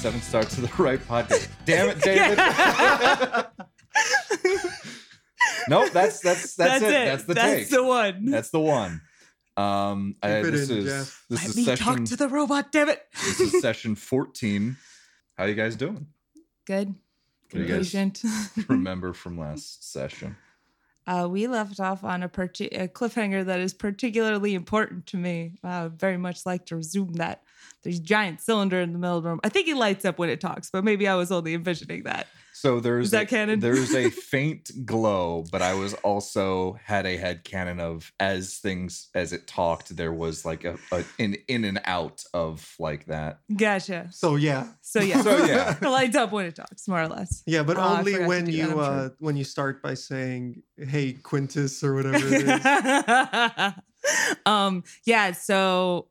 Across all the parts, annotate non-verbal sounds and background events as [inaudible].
Seven Starts to the [laughs] Right podcast. Damn it, David! nope, that's that's that's, it. That's the That's take. the one. That's the one. Um, I, Keep it this in, is Jeff. this Let is me session talk to the robot, damn it. this is session fourteen. How you guys doing? Good. What do you guys [laughs] remember from last session? Uh, we left off on a, parti- a cliffhanger that is particularly important to me. I would very much like to resume that. There's a giant cylinder in the middle of the room. I think it lights up when it talks, but maybe I was only envisioning that. So there's Is that a, canon? there's a [laughs] faint glow, but I was also had a head canon of as things as it talked, there was like a, a an in and out of like that. Gotcha. So yeah, So yeah, So, yeah. [laughs] it lights up when it talks, more or less. yeah, but I only when do that, you uh sure. when you start by saying "Hey Quintus" or whatever it is. [laughs] um yeah so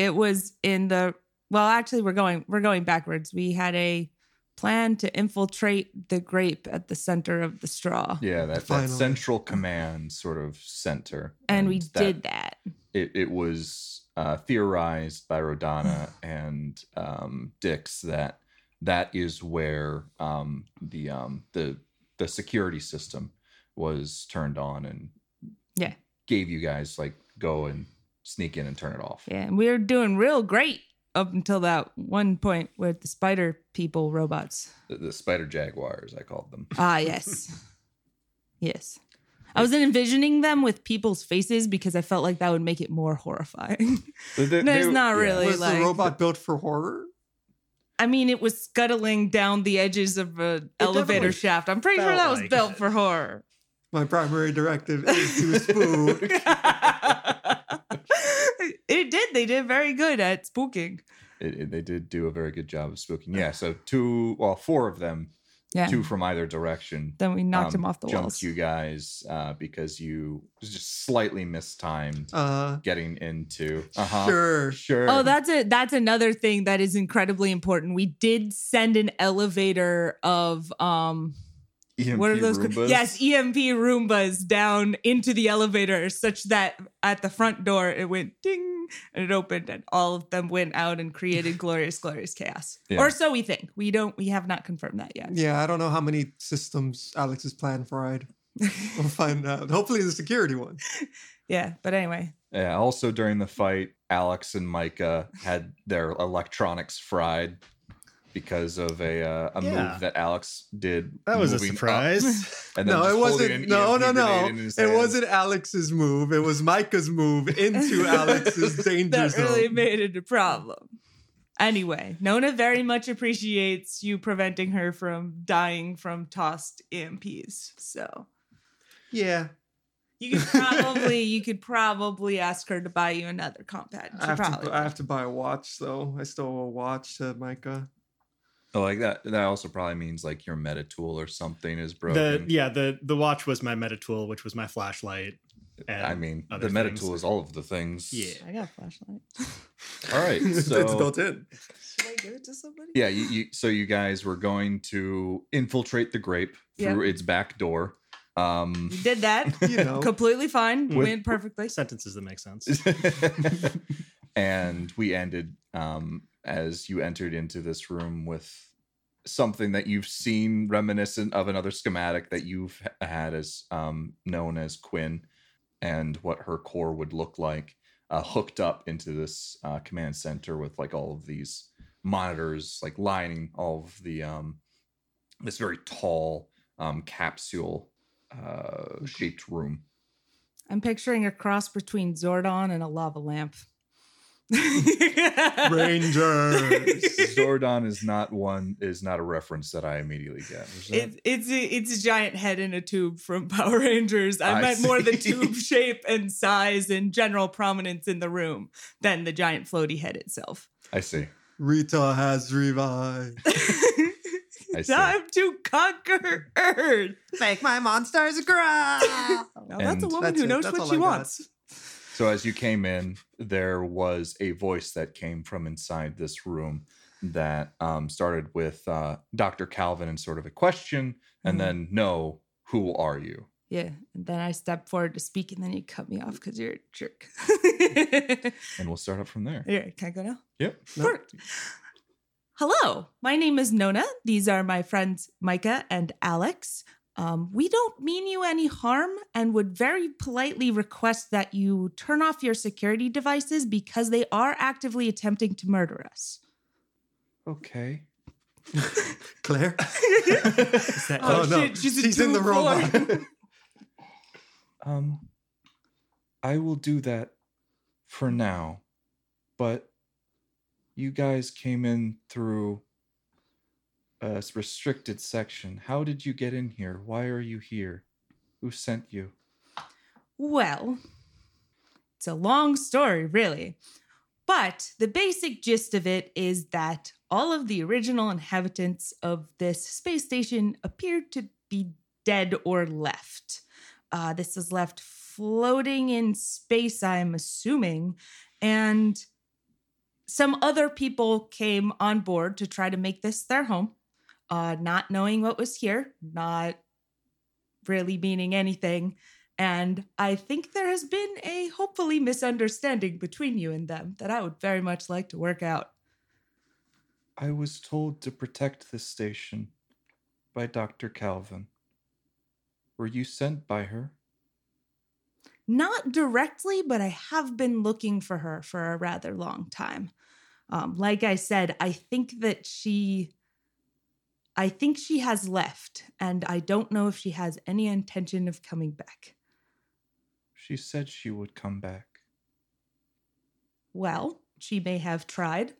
it was in the well actually we're going we're going backwards we had a plan to infiltrate the grape at the center of the straw Yeah, that, that central command sort of center. and we that- did that It, it was uh, theorized by Rodana [sighs] and um, Dix that that is where um, the um, the the security system was turned on and Yeah. gave you guys like go and sneak in and turn it off. yeah and we were doing real great up until that one point with the spider people robots The, the spider jaguars, I called them. ah yes [laughs] yes I was envisioning them with people's faces because I felt like that would make it more horrifying. [laughs] They- they- There's they- not yeah. really- Was like- the robot built for horror? I mean, it was scuttling down the edges of an elevator shaft. I'm pretty sure that was like built it. for horror. My primary directive is to spook. [laughs] it did. They did very good at spooking. It, it- they did do a very good job of spooking. Yeah, so two, well, four of them, Yeah. two from either direction. Then we knocked um, him off the jumped walls. you guys uh, because you just slightly mistimed Uh, getting into. Uh-huh. sure. Sure. Oh, that's a that's another thing that is incredibly important. We did send an elevator of um EMP what are those Roombas. yes EMP Roombas down into the elevator such that at the front door it went ding and it opened and all of them went out and created [laughs] glorious glorious chaos Yeah. or so we think we don't we have not confirmed that yet Yeah, I don't know how many systems Alex has planned fried. We'll [laughs] find out. Hopefully, the security one. [laughs] yeah but anyway Yeah. Also, during the fight, Alex and Micah had their electronics fried because of a uh, a Yeah. move that Alex did. That was a moving up surprise. [laughs] [laughs] and then No, it wasn't. No, no, no. grenade in his It hands. wasn't Alex's move. It was Micah's move into [laughs] Alex's danger that zone. really made it a problem anyway nona very much appreciates you preventing her from dying from tossed emps so yeah, you could probably you could probably ask her to buy you another compad I have, to, I have to buy a watch though. I still owe a watch to Micah. Oh, like that. That also probably means like your meta tool or something is the broken. yeah the the watch was my meta tool, which was my flashlight. And I mean, the meta things. tool is all of the things. Yeah. i got a flashlight All right. [laughs] it's built in. should i give it to somebody yeah, you, you so you guys were going to infiltrate the grape through its back door. Um we did that [laughs] You know, completely fine With- went perfectly sentences that make sense. [laughs] and we ended um, as you entered into this room with something that you've seen reminiscent of another schematic that you've had as um, known as Quinn and what her core would look like uh, hooked up into this uh, command center with like all of these monitors like lining all of the um, this very tall um, capsule uh, shaped room. I'm picturing a cross between zordon and a lava lamp Rangers. [laughs] Zordon is not one is not a reference that I immediately get. It, it's a, it's a giant head in a tube from [laughs] Power Rangers. I, I meant more the tube [laughs] shape and size and general prominence in the room than the giant floaty head itself. I see. Rita has revived. Time to conquer Earth. Make my monsters grow. Now that's a woman That's who it. knows That's what she I got. wants. So as you came in, there was a voice that came from inside this room that um, started with uh, Dr. Calvin and sort of a question, and Mhm. then no, who are you? Yeah, and then I stepped forward to speak, and then you cut me off because you're a jerk. And we'll start up from there. yeah, can I go now? Yep. Hello, my name is Nona. These are my friends Micah and Alex. Um, we don't mean you any harm and would very politely request that you turn off your security devices because they are actively attempting to murder us. Okay. [laughs] Claire? That- Oh, no. shit, she's She's in the two robot. [laughs] Um, I will do that for now, but you guys came in through s- restricted section. How did you get in here? Why are you here? Who sent you? Well, it's a long story, really. But the basic gist of it is that all of the original inhabitants of this space station appeared to be dead or left. Uh, this was left floating in space, I'm assuming, and some other people came on board to try to make this their home, uh, not knowing what was here, not really meaning anything. And I think there has been a hopefully misunderstanding between you and them that I would very much like to work out. I was told to protect this station by Dr. Calvin. Were you sent by her? Not directly, but I have been looking for her for a rather long time. Um, like I said, I think that she. I think she has left, and I don't know if she has any intention of coming back. She said she would come back. Well, she may have tried.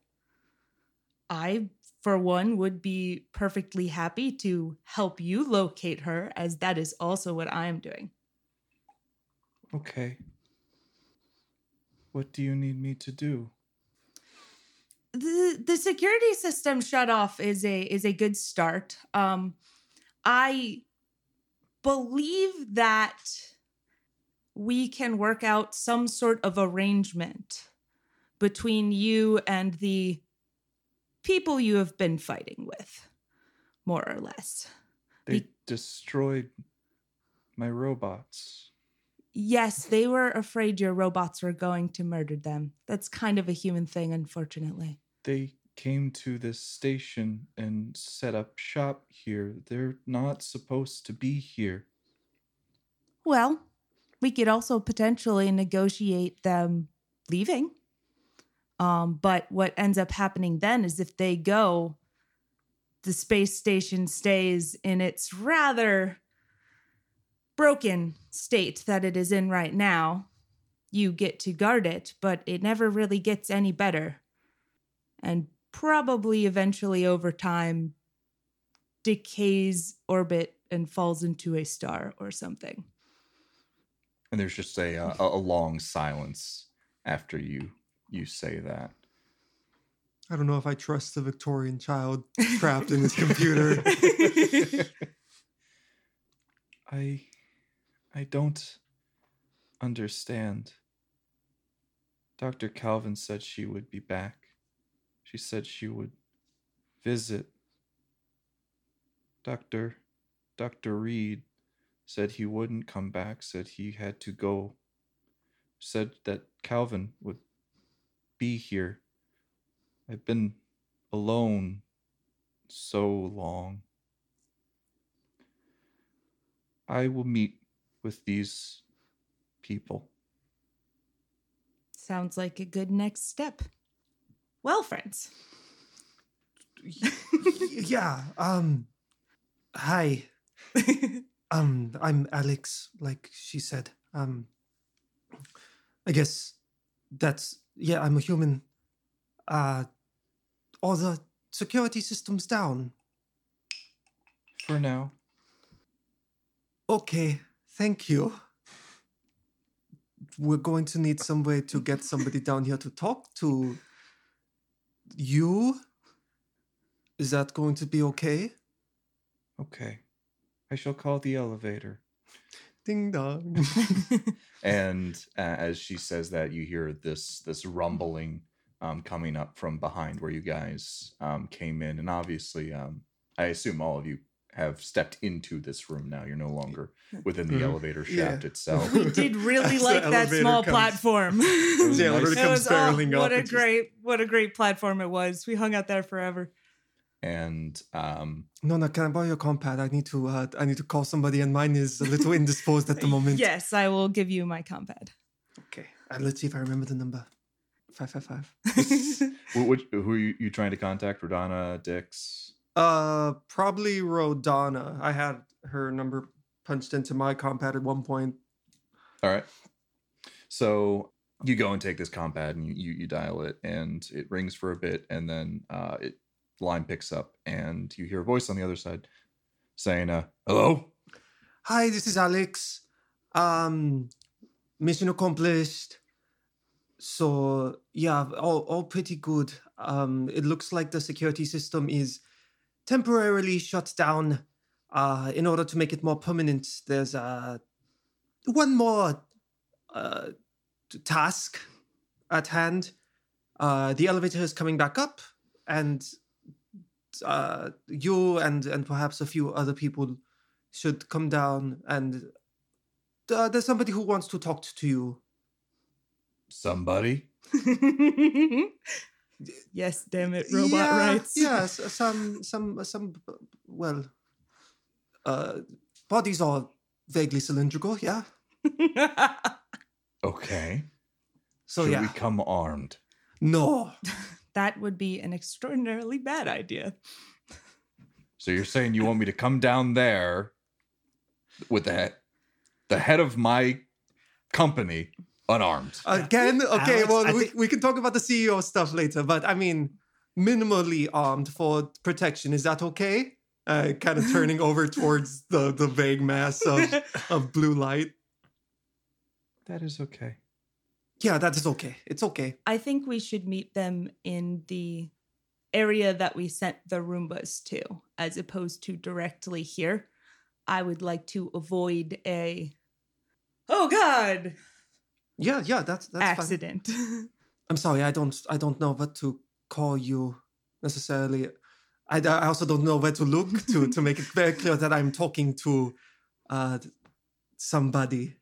I, for one, would be perfectly happy to help you locate her, as that is also what I am doing. Okay. What do you need me to do? The the security system shut off is a is a good start. Um, I believe that we can work out some sort of arrangement between you and the people you have been fighting with, more or less. They Be- destroyed my robots. Yes, they were afraid your robots were going to murder them. That's kind of a human thing, unfortunately. They came to this station and set up shop here. They're not supposed to be here. Well, we could also potentially negotiate them leaving. Um, but what ends up happening then is if they go, the space station stays in its rather broken state that it is in right now. You get to guard it, but it never really gets any better. And probably eventually over time decays orbit and falls into a star or something. And there's just a uh, a, a long silence after you you say that. I don't know if I trust the Victorian child trapped in his computer. [laughs] [laughs] I I don't understand. Dr. Calvin said she would be back. She said she would visit. Dr. Dr. Reed said he wouldn't come back, said he had to go. Said that Calvin would be here. I've been alone so long. I will meet with these people. Sounds like a good next step. Well, friends. Yeah. Um. Hi. [laughs] Um. I'm Alex. Like she said. Um. I guess that's yeah. I'm a human. Uh. All the security systems down. For now, Okay. Thank you. We're going to need some way to get somebody down here to talk to you. Is that going to be okay? okay. I shall call the elevator. Ding dong. [laughs] And uh, as she says that, you hear this this rumbling um, coming up from behind where you guys um, came in, and obviously, um, I assume all of you have stepped into this room now. You're no longer within the Mhm. elevator Yeah. shaft itself. we did [laughs] really like that small comes- platform. As the Nice. elevator comes was, oh, up. what a it just- great, what a great platform it was. We hung out there forever. and um, no. can I borrow your compad? I need to. Uh, I need to call somebody, and mine is a little indisposed at the [laughs] moment. Yes, I will give you my compad. Okay. And let's see if I remember the number. Five five five. [laughs] wh- which, who are you, you trying to contact? Rodana, Dix. Uh, probably Rodana. I had her number punched into my compad at one point. All right. So you go and take this compad and you, you, you dial it and it rings for a bit and then uh, it line picks up and you hear a voice on the other side saying, uh, "Hello." Hi, this is Alex. Um, mission accomplished. So yeah, all all pretty good. Um, it looks like the security system is temporarily shut down. Uh, in order to make it more permanent, there's uh one more uh task at hand. Uh, the elevator is coming back up, and uh, you and and perhaps a few other people should come down and uh, there's somebody who wants to talk to you. Somebody. [laughs] yes, damn it, robot yeah, rights. Yes, some some some well uh bodies are vaguely cylindrical, yeah. [laughs] Okay. So Should yeah. we come armed? no. [laughs] that would be an extraordinarily bad idea. So you're saying you want me to come down there with the the head of my company unarmed? Again, okay, Alex, well I we, think- we can talk about the CEO stuff later, but I mean minimally armed for protection. Is that okay? Uh, kind of turning [laughs] over towards the the vague mass of, [laughs] of blue light. That is okay. Yeah, that is okay. It's okay. I think we should meet them in the area that we sent the Roombas to, as opposed to directly here. I would like to avoid a oh god Yeah, yeah, that's that's fine. accident. [laughs] I'm sorry, I don't I don't know what to call you necessarily. I, I also don't know where to look to to make it very clear that I'm talking to uh somebody.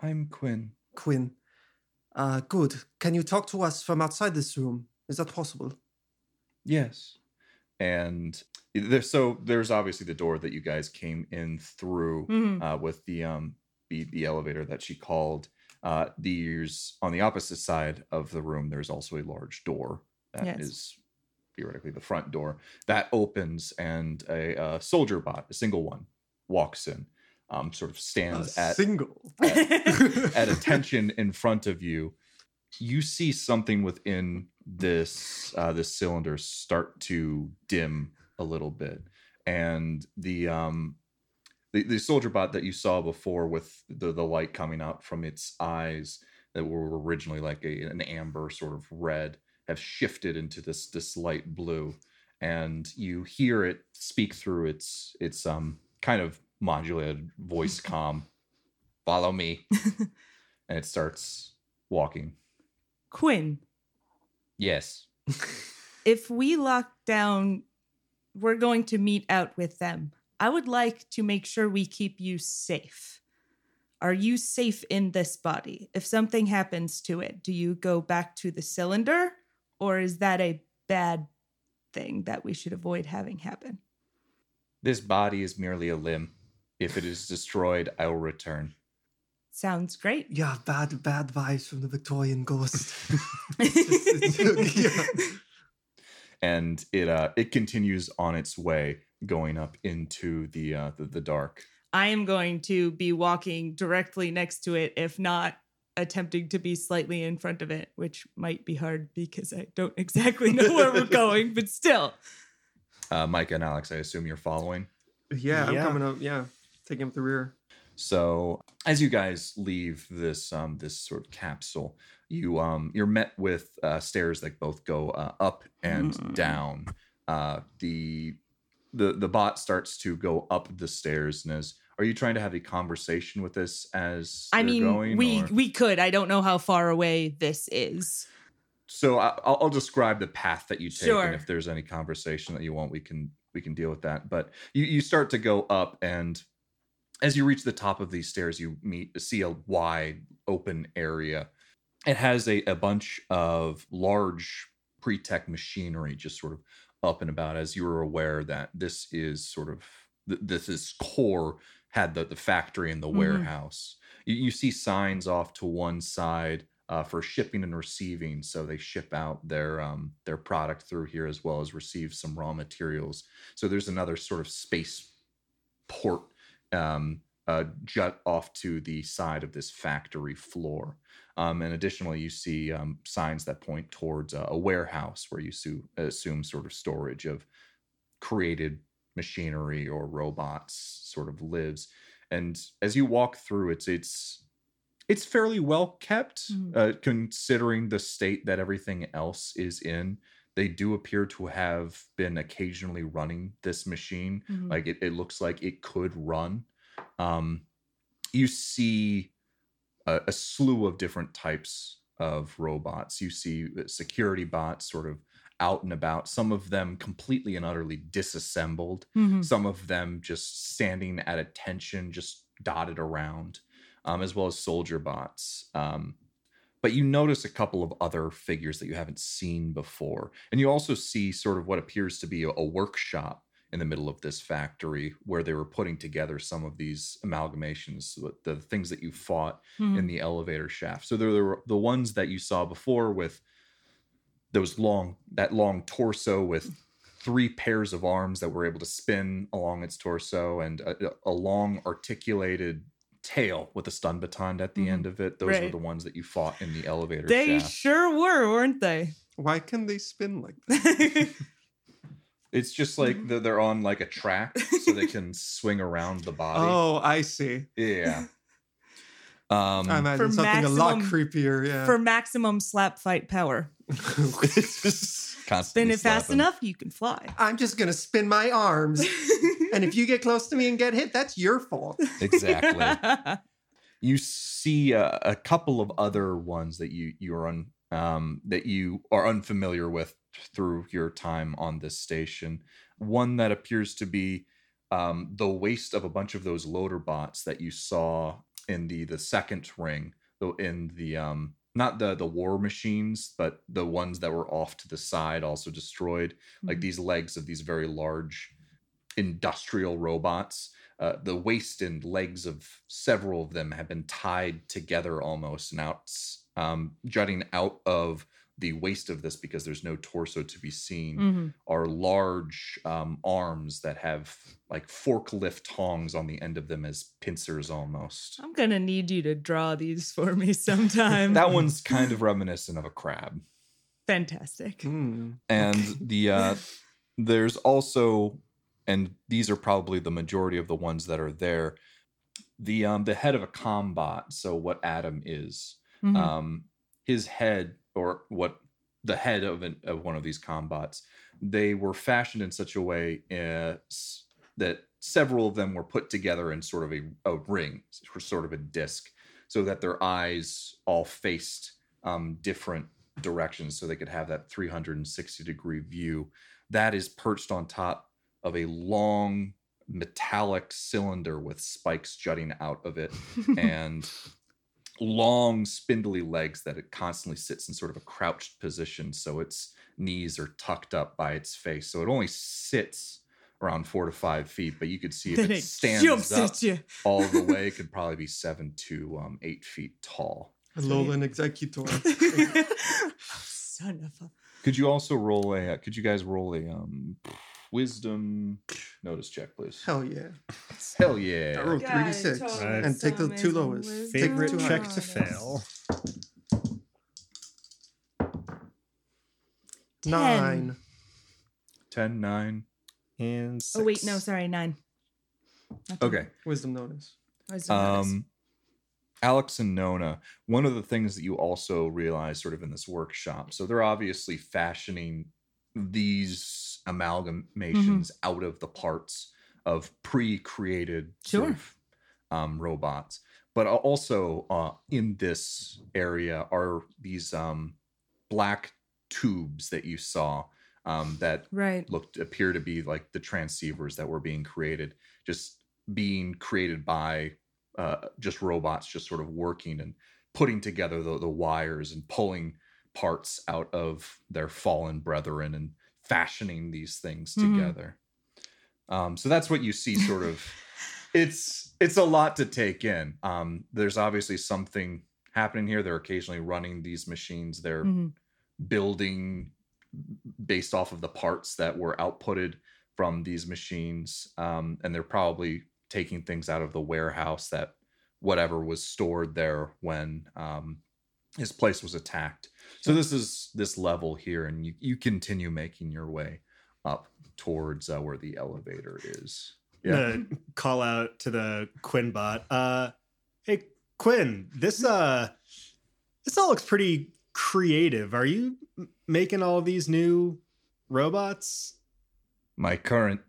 I'm Quinn. Quinn. Uh good. Can you talk to us from outside this room? Is that possible? Yes. And there, so there's obviously the door that you guys came in through Mhm. uh, with the um the, the elevator that she called. Uh, there's on the opposite side of the room. There's also a large door that is Yes. theoretically the front door that opens, and a, uh soldier bot, a single one, walks in. Um, sort of stands A at single. [laughs] [laughs] at attention in front of you, you see something within this uh, this cylinder start to dim a little bit, and the um the, the soldier bot that you saw before with the the light coming out from its eyes that were originally like a, an amber sort of red have shifted into this this light blue. And you hear it speak through its its um kind of modulated voice [laughs] calm follow me. And it starts walking. Quinn, yes. If we lock down, we're going to meet out with them. I would like to make sure we keep you safe. Are you safe in this body? If something happens to it, do you go back to the cylinder or is that a bad thing that we should avoid having happen? this body is merely a limb if it is destroyed i will return Sounds great. Yeah, bad bad vibes from the Victorian ghost. It's [laughs] just- [laughs] yeah. and it uh it continues on its way going up into the uh the, the dark I am going to be walking directly next to it, if not attempting to be slightly in front of it, which might be hard because I don't [laughs] exactly know where we're [laughs] going, but still. uh micah and alex i assume you're following yeah, I'm coming up. Yeah, taking up the rear. So as you guys leave this um this sort of capsule, you um you're met with uh, stairs that both go uh, up and Hmm. down. Uh, the the the bot starts to go up the stairs. And is are you trying to have a conversation with this as I mean, going, we or- we could. I don't know how far away this is. so I, I'll, I'll describe the path that you take, Sure. and if there's any conversation that you want, we can we can deal with that. But you you start to go up, and as you reach the top of these stairs, you meet see a wide open area. It has a, a bunch of large pre-tech machinery just sort of up and about as you were aware that this is sort of th- this is core had the, the factory and the Mhm. warehouse. You, you see signs off to one side uh, for shipping and receiving so they ship out their um, their product through here as well as receive some raw materials. So there's another sort of space port um, uh, jut off to the side of this factory floor um, and additionally, you see um, signs that point towards a, a warehouse where you su- assume sort of storage of created machinery or robots sort of lives. And as you walk through, it's it's it's fairly well kept, Mhm. uh, considering the state that everything else is in. They do appear to have been occasionally running this machine Mhm. like it, it looks like it could run um you see a, a slew of different types of robots you see security bots sort of out and about some of them completely and utterly disassembled Mhm. some of them just standing at attention just dotted around um, as well as soldier bots um, but you notice a couple of other figures that you haven't seen before and you also see sort of what appears to be a, a workshop in the middle of this factory where they were putting together some of these amalgamations the, the things that you fought Mhm. in the elevator shaft. So there were the ones that you saw before with those long that long torso with three pairs of arms that were able to spin along its torso and a, a long articulated tail with a stun baton at the Mhm. end of it. Those were the ones that you fought in the elevator They shaft. sure were, weren't they? Why can they spin like [laughs] that? It's just like they're, they're on like a track so they can swing around the body. Oh, I see. Yeah. [laughs] Um, I imagine For something a lot creepier. Yeah. For maximum slap fight power. [laughs] it's just constantly Spin it fast slapping. enough, you can fly. I'm just gonna spin my arms, [laughs] and if you get close to me and get hit, that's your fault. Exactly. you see a, a couple of other ones that you you're on um, that you are unfamiliar with through your time on this station. One that appears to be um, the waste of a bunch of those loader bots that you saw in the the second ring, though in the um, not the the war machines, but the ones that were off to the side, also destroyed. Like Mhm. these legs of these very large industrial robots uh, the waist and legs of several of them have been tied together almost and out um, jutting out of the waist of this because there's no torso to be seen Mhm. are large um, arms that have like forklift tongs on the end of them as pincers almost I'm gonna need you to draw these for me [laughs] sometime. that one's kind of reminiscent of a crab fantastic. Hmm. and the uh there's also and these are probably the majority of the ones that are there the um the head of a combot so what adam is Mhm. um his head or what the head of an, of one of these combots they were fashioned in such a way uh, that several of them were put together in sort of a, a ring or sort of a disc so that their eyes all faced um, different directions so they could have that 360 degree view that is perched on top of a long metallic cylinder with spikes jutting out of it [laughs] and long spindly legs that it constantly sits in sort of a crouched position so its knees are tucked up by its face so it only sits around four to five feet but you could see if then it it stands up you. [laughs] all the way it could probably be seven to um, eight feet tall Alolan Exeggutor. [laughs] Son of a. could you also roll a uh, could you guys roll a um wisdom notice check please Hell yeah. [laughs] hell I yeah rolled God, 3d6 totally Right. and take the two lowest. wisdom. Take Favorite two check to fail. Nine. 10 9 And Oh wait, no, sorry, nine. Not okay Wisdom notice. Wisdom bonus. um alex and nona one of the things that you also realize sort of in this workshop so they're obviously fashioning these amalgamations out of the parts of pre-created sort of, um, robots. But also uh, in this area are these um, black tubes that you saw um, that right. looked appear to be like the transceivers that were being created just being created by uh, just robots just sort of working and putting together the, the wires and pulling parts out of their fallen brethren and fashioning these things Mhm. together. Um, so that's what you see sort of [laughs] it's it's a lot to take in. Um, there's obviously something happening here. They're occasionally running these machines. They're Mhm. building based off of the parts that were outputted from these machines um, and they're probably taking things out of the warehouse that whatever was stored there when um, his place was attacked so this is this level here and you, you continue making your way up towards uh, where the elevator is I'm call out to the Quinn bot. Uh, hey Quinn, this uh, this all looks pretty creative. Are you making all these new robots? my current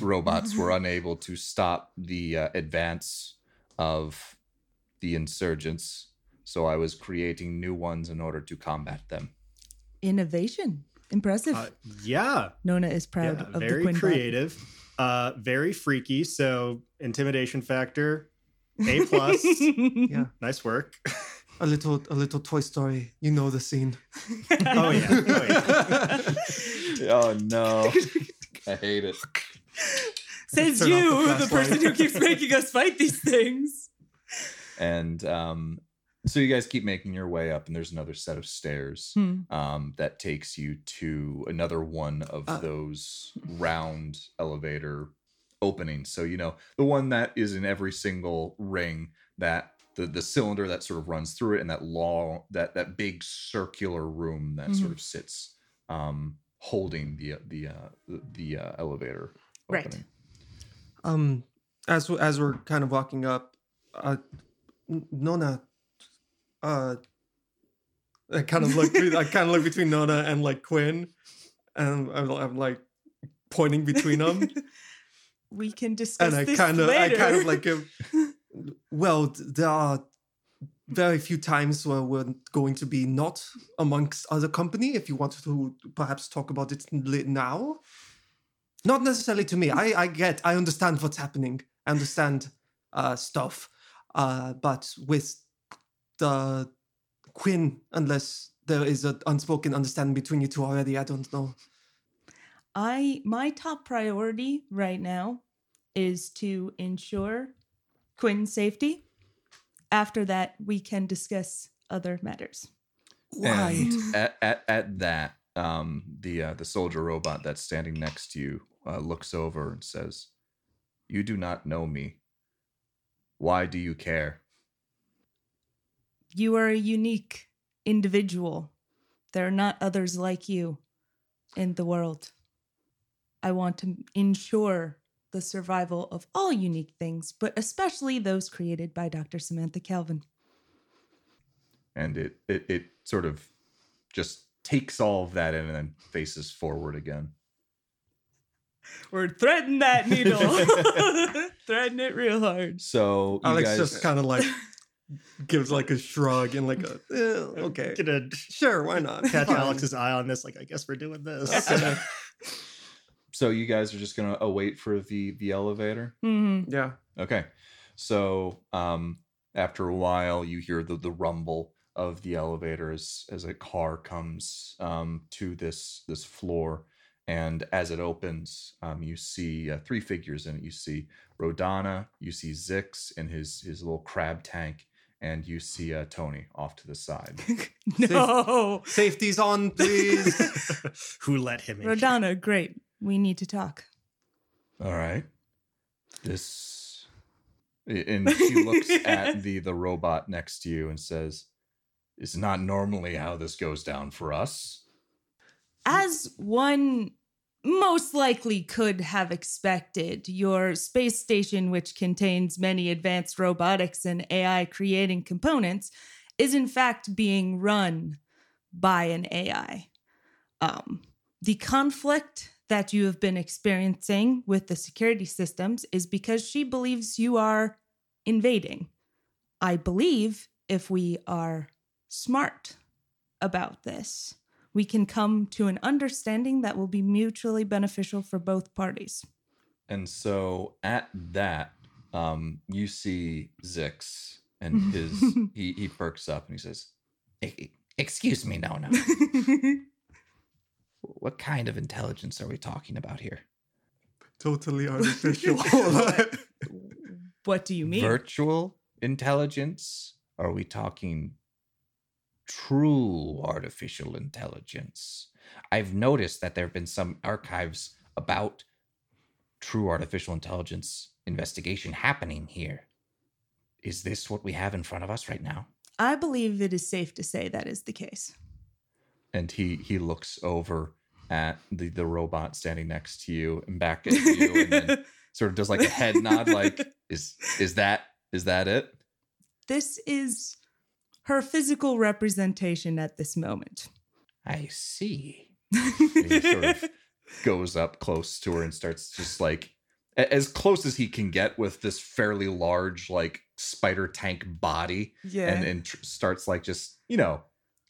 robots were [laughs] unable to stop the uh, advance of the insurgents so i was creating new ones in order to combat them Innovation. Impressive. Uh, yeah, Nona is proud yeah, of the very Quinn creative, uh, very freaky. So intimidation factor, A plus. [laughs] Yeah. nice work. A little, a little Toy Story. You know the scene. Oh yeah, oh yeah. [laughs] oh no i hate it Says Turn off the you, the, person who keeps making us fight these things. and um so you guys keep making your way up and there's another set of stairs Hmm. um that takes you to another one of Uh. those [laughs] round elevator openings so you know the one that is in every single ring that the the cylinder that sort of runs through it and that long that that big circular room that sort Mhm. of sits um holding the the uh the, the uh, elevator Right. Um, as we- as we're kind of walking up, uh, Nona, uh, I kind of look, I kind of look between Nona and like Quinn, and I'm, I'm like pointing between them, [laughs] we can discuss and I this kind of, I kind of like, [laughs] give, well, there are very few times where we're going to be not amongst other company. If you want to perhaps talk about it now, not necessarily to me. I I get, I understand what's happening. I understand uh, stuff, uh, but with the Quinn, unless there is an unspoken understanding between you two already, I don't know. I my top priority right now is to ensure Quinn's safety. After that, we can discuss other matters. Why? At, at, at that, um, the uh, the soldier robot that's standing next to you uh, looks over and says, "You do not know me. Why do you care?" You are a unique individual. There are not others like you in the world. I want to ensure the survival of all unique things, but especially those created by Dr. Samantha Calvin. And it it it sort of just takes all of that in and then faces forward again. We're threading that needle. [laughs] [laughs] threading it real hard. So you Alex guys, just kind of like gives like a shrug and like a "Eh, [laughs] okay, Gonna sure, why not? catch Fine." Alex's eye on this. Like, I guess we're doing this. Okay. [laughs] so you guys are just gonna await for the the elevator. Mhm. yeah. Okay. So um after a while you hear the the rumble of the elevator as as a car comes um to this this floor and as it opens um you see uh, three figures in it you see Rodana you see Zix in his his little crab tank and you see uh, Tony off to the side [laughs] [laughs] no. Safety's on, please. [laughs] Who let him in? Rodana, great. We need to talk. all right this and she looks at the the robot next to you and says it's not normally how this goes down for us As one most likely could have expected, your space station, which contains many advanced robotics and AI creating components, is in fact being run by an AI. Um, the conflict that you have been experiencing with the security systems is because she believes you are invading. I believe if we are smart about this, we can come to an understanding that will be mutually beneficial for both parties. And so at that, um, you see Zix and [laughs] his he he perks up and he says, Excuse me, no, no. [laughs] what kind of intelligence are we talking about here? Totally [laughs] artificial. what do you mean? Virtual intelligence? Are we talking true artificial intelligence? I've noticed that there have been some archives about true artificial intelligence investigation happening here. Is this what we have in front of us right now? I believe it is safe to say that is the case. And he he looks over at the the robot standing next to you and back [laughs] at you and then sort of does like a head nod like [laughs] is is that is that it? This is her physical representation at this moment. I see. he sort of goes up close to her and starts just like as close as he can get with this fairly large like spider tank body yeah. and and tr- starts like just you know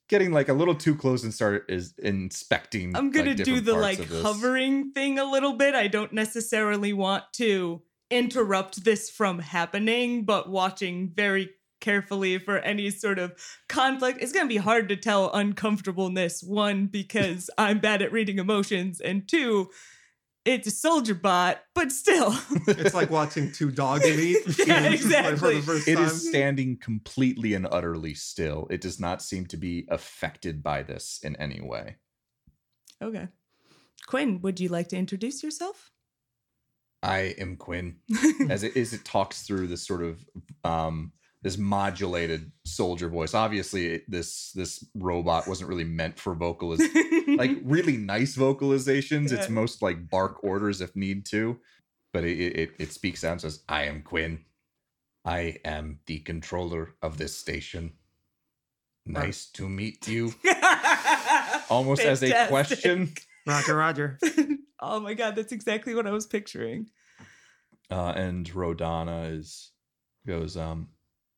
getting like a little too close and start is inspecting I'm gonna like, do the like hovering thing a little bit. I don't necessarily want to interrupt this from happening, but watching very carefully for any sort of conflict. It's gonna be hard to tell uncomfortableness. One, because [laughs] I'm bad at reading emotions, and two, it's a soldier bot, but still. [laughs] it's like watching two dogs [laughs] meet. Yeah, It's just like for exactly. the first It time. is standing completely and utterly still. It does not seem to be affected by this in any way. okay. Quinn, would you like to introduce yourself? I am Quinn. As it as it talks through this sort of um this modulated soldier voice. Obviously, it, this this robot wasn't really meant for vocalization. [laughs] like really nice vocalizations. It's most like bark orders if need to, but it it, it speaks out and says, "I am Quinn. I am the controller of this station. Nice to meet you." [laughs] Almost as a Fantastic. question. Roger, Roger. [laughs] oh my god, that's exactly what I was picturing. Uh, and Rodana is goes, um,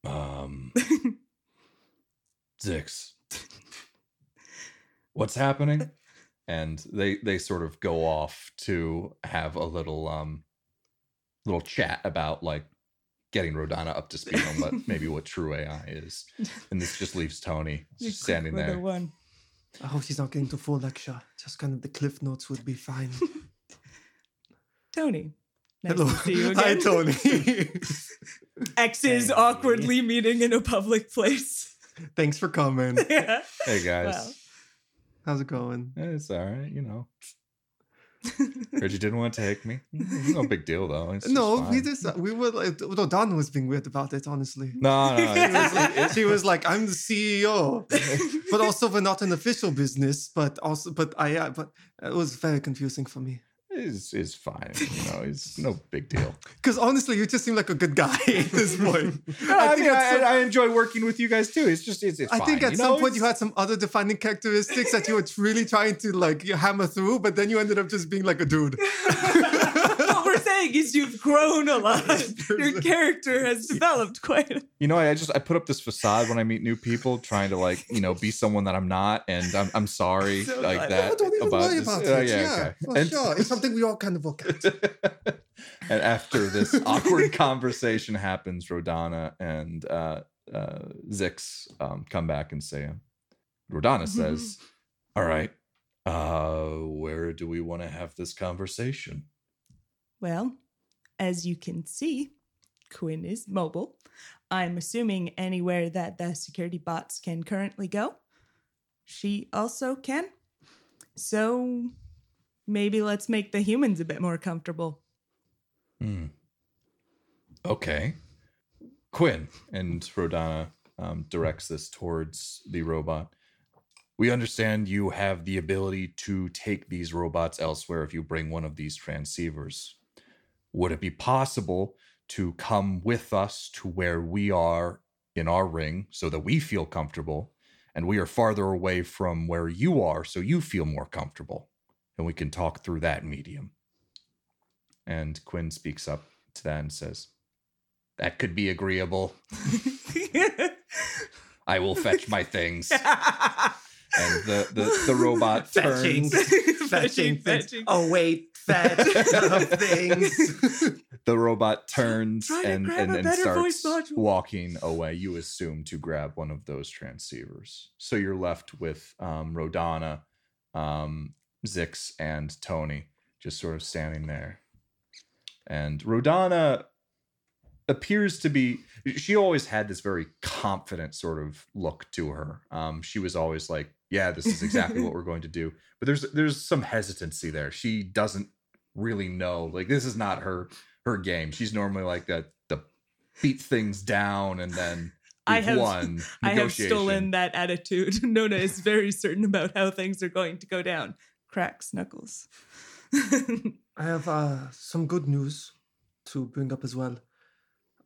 um, [laughs] Zix, what's happening? And they they sort of go off to have a little um little chat about like getting Rodana up to speed on what maybe what [laughs] true AI is. And this just leaves Tony [laughs] just standing with a there. One. I hope she's not getting the full lecture. Just kind of the cliff notes would be fine. Tony. Nice Hello. to see you [laughs] Hi. Tony. [laughs] Exes Hey. awkwardly meeting in a public place. [laughs] Thanks for coming. yeah. Hey guys. Wow. How's it going? It's all right, you know. Heard you didn't want to take me. No big deal though. It's just no, we just we were like no, Donna was being weird about it, honestly. No, no. She was, like, she was like, "I'm the CEO," but also we're not an official business. But also, but I, uh, but it was very confusing for me is is fine. You know, it's no [laughs] big deal. because honestly, you just seem like a good guy [laughs] at this point. I, think mean, at some- I, I enjoy working with you guys too. It's just it's, it's I think at you some know? point you had some other defining characteristics that you were really trying to like hammer through, but then you ended up just being like a dude. [laughs] what is you've grown a lot. [laughs] Your character has [laughs] developed quite a you know I just I put up this facade when I meet new people, trying to like you know be someone that I'm not, and I'm I'm sorry So like glad- that No, don't even about worry this. about Uh, it. yeah, Yeah, okay. for And- sure. It's something we all kind of look at. [laughs] and after this awkward conversation happens, Rodana and uh, uh, Zix um, come back and say, Rodana says, "All right, uh, where do we want to have this conversation?" Well, as you can see, Quinn is mobile. I'm assuming anywhere that the security bots can currently go, she also can. So maybe let's make the humans a bit more comfortable. Hmm. Okay. Quinn and Rodana um, directs this towards the robot. We understand you have the ability to take these robots elsewhere if you bring one of these transceivers. Would it be possible to come with us to where we are in our ring so that we feel comfortable and we are farther away from where you are so you feel more comfortable and we can talk through that medium? And Quinn speaks up to that and says, That could be agreeable. [laughs] I will fetch my things. [laughs] And the, the, the robot Fetching. turns. [laughs] Fetching things. Oh wait, fetch [laughs] things. [laughs] the robot turns and, and, and starts walking away. You assume to grab one of those transceivers. So you're left with um, Rodana, um, Zix, and Tony just sort of standing there. And Rodana appears to be she always had this very confident sort of look to her um she was always like yeah this is exactly what [laughs] we're going to do but there's there's some hesitancy there she doesn't really know like this is not her her game she's normally like that the beat things down and then I we've won [laughs] I have negotiation. stolen that attitude. [laughs] Nona is very certain about how things are going to go down. Cracks knuckles. [laughs] I have uh, some good news to bring up as well.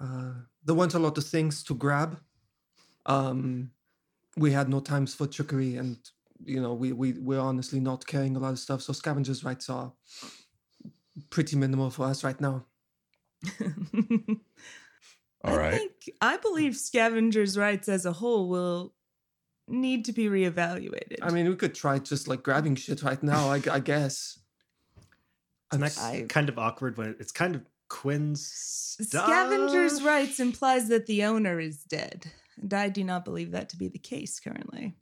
Uh, there weren't a lot of things to grab. Um, we had no times for trickery, and you know we we we're honestly not carrying a lot of stuff. So scavengers' rights are pretty minimal for us right now. [laughs] all I right think I believe scavengers' rights as a whole will need to be reevaluated. I mean, we could try just like grabbing shit right now. I, I guess. Isn't That's- I- kind of awkward when it's kind of Quinn's stuff? scavengers' rights implies that the owner is dead, and I do not believe that to be the case currently.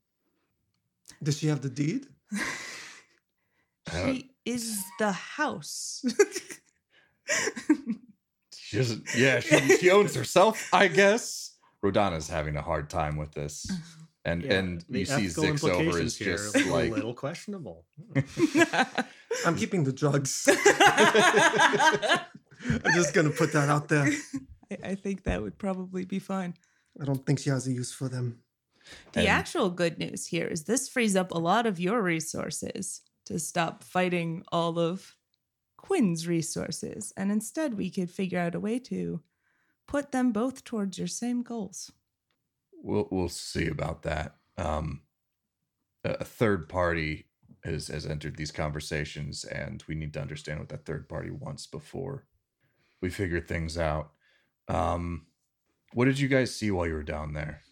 Does she have the deed? [laughs] Uh, She is the house. [laughs] she doesn't yeah she, she owns herself i guess rodana's having a hard time with this [laughs] and Yeah, and you see ethical zix over implications is here just are a like little questionable. [laughs] I'm keeping the drugs. I'm just gonna put that out there. I, I think that would probably be fine. I don't think she has a use for them. The And- actual good news here is this frees up a lot of your resources to stop fighting all of Quinn's resources. And instead, we could figure out a way to put them both towards your same goals. we'll we'll see about that. Um, a a third party has has entered these conversations, and we need to understand what that third party wants before we figure things out. Um, what did you guys see while you were down there?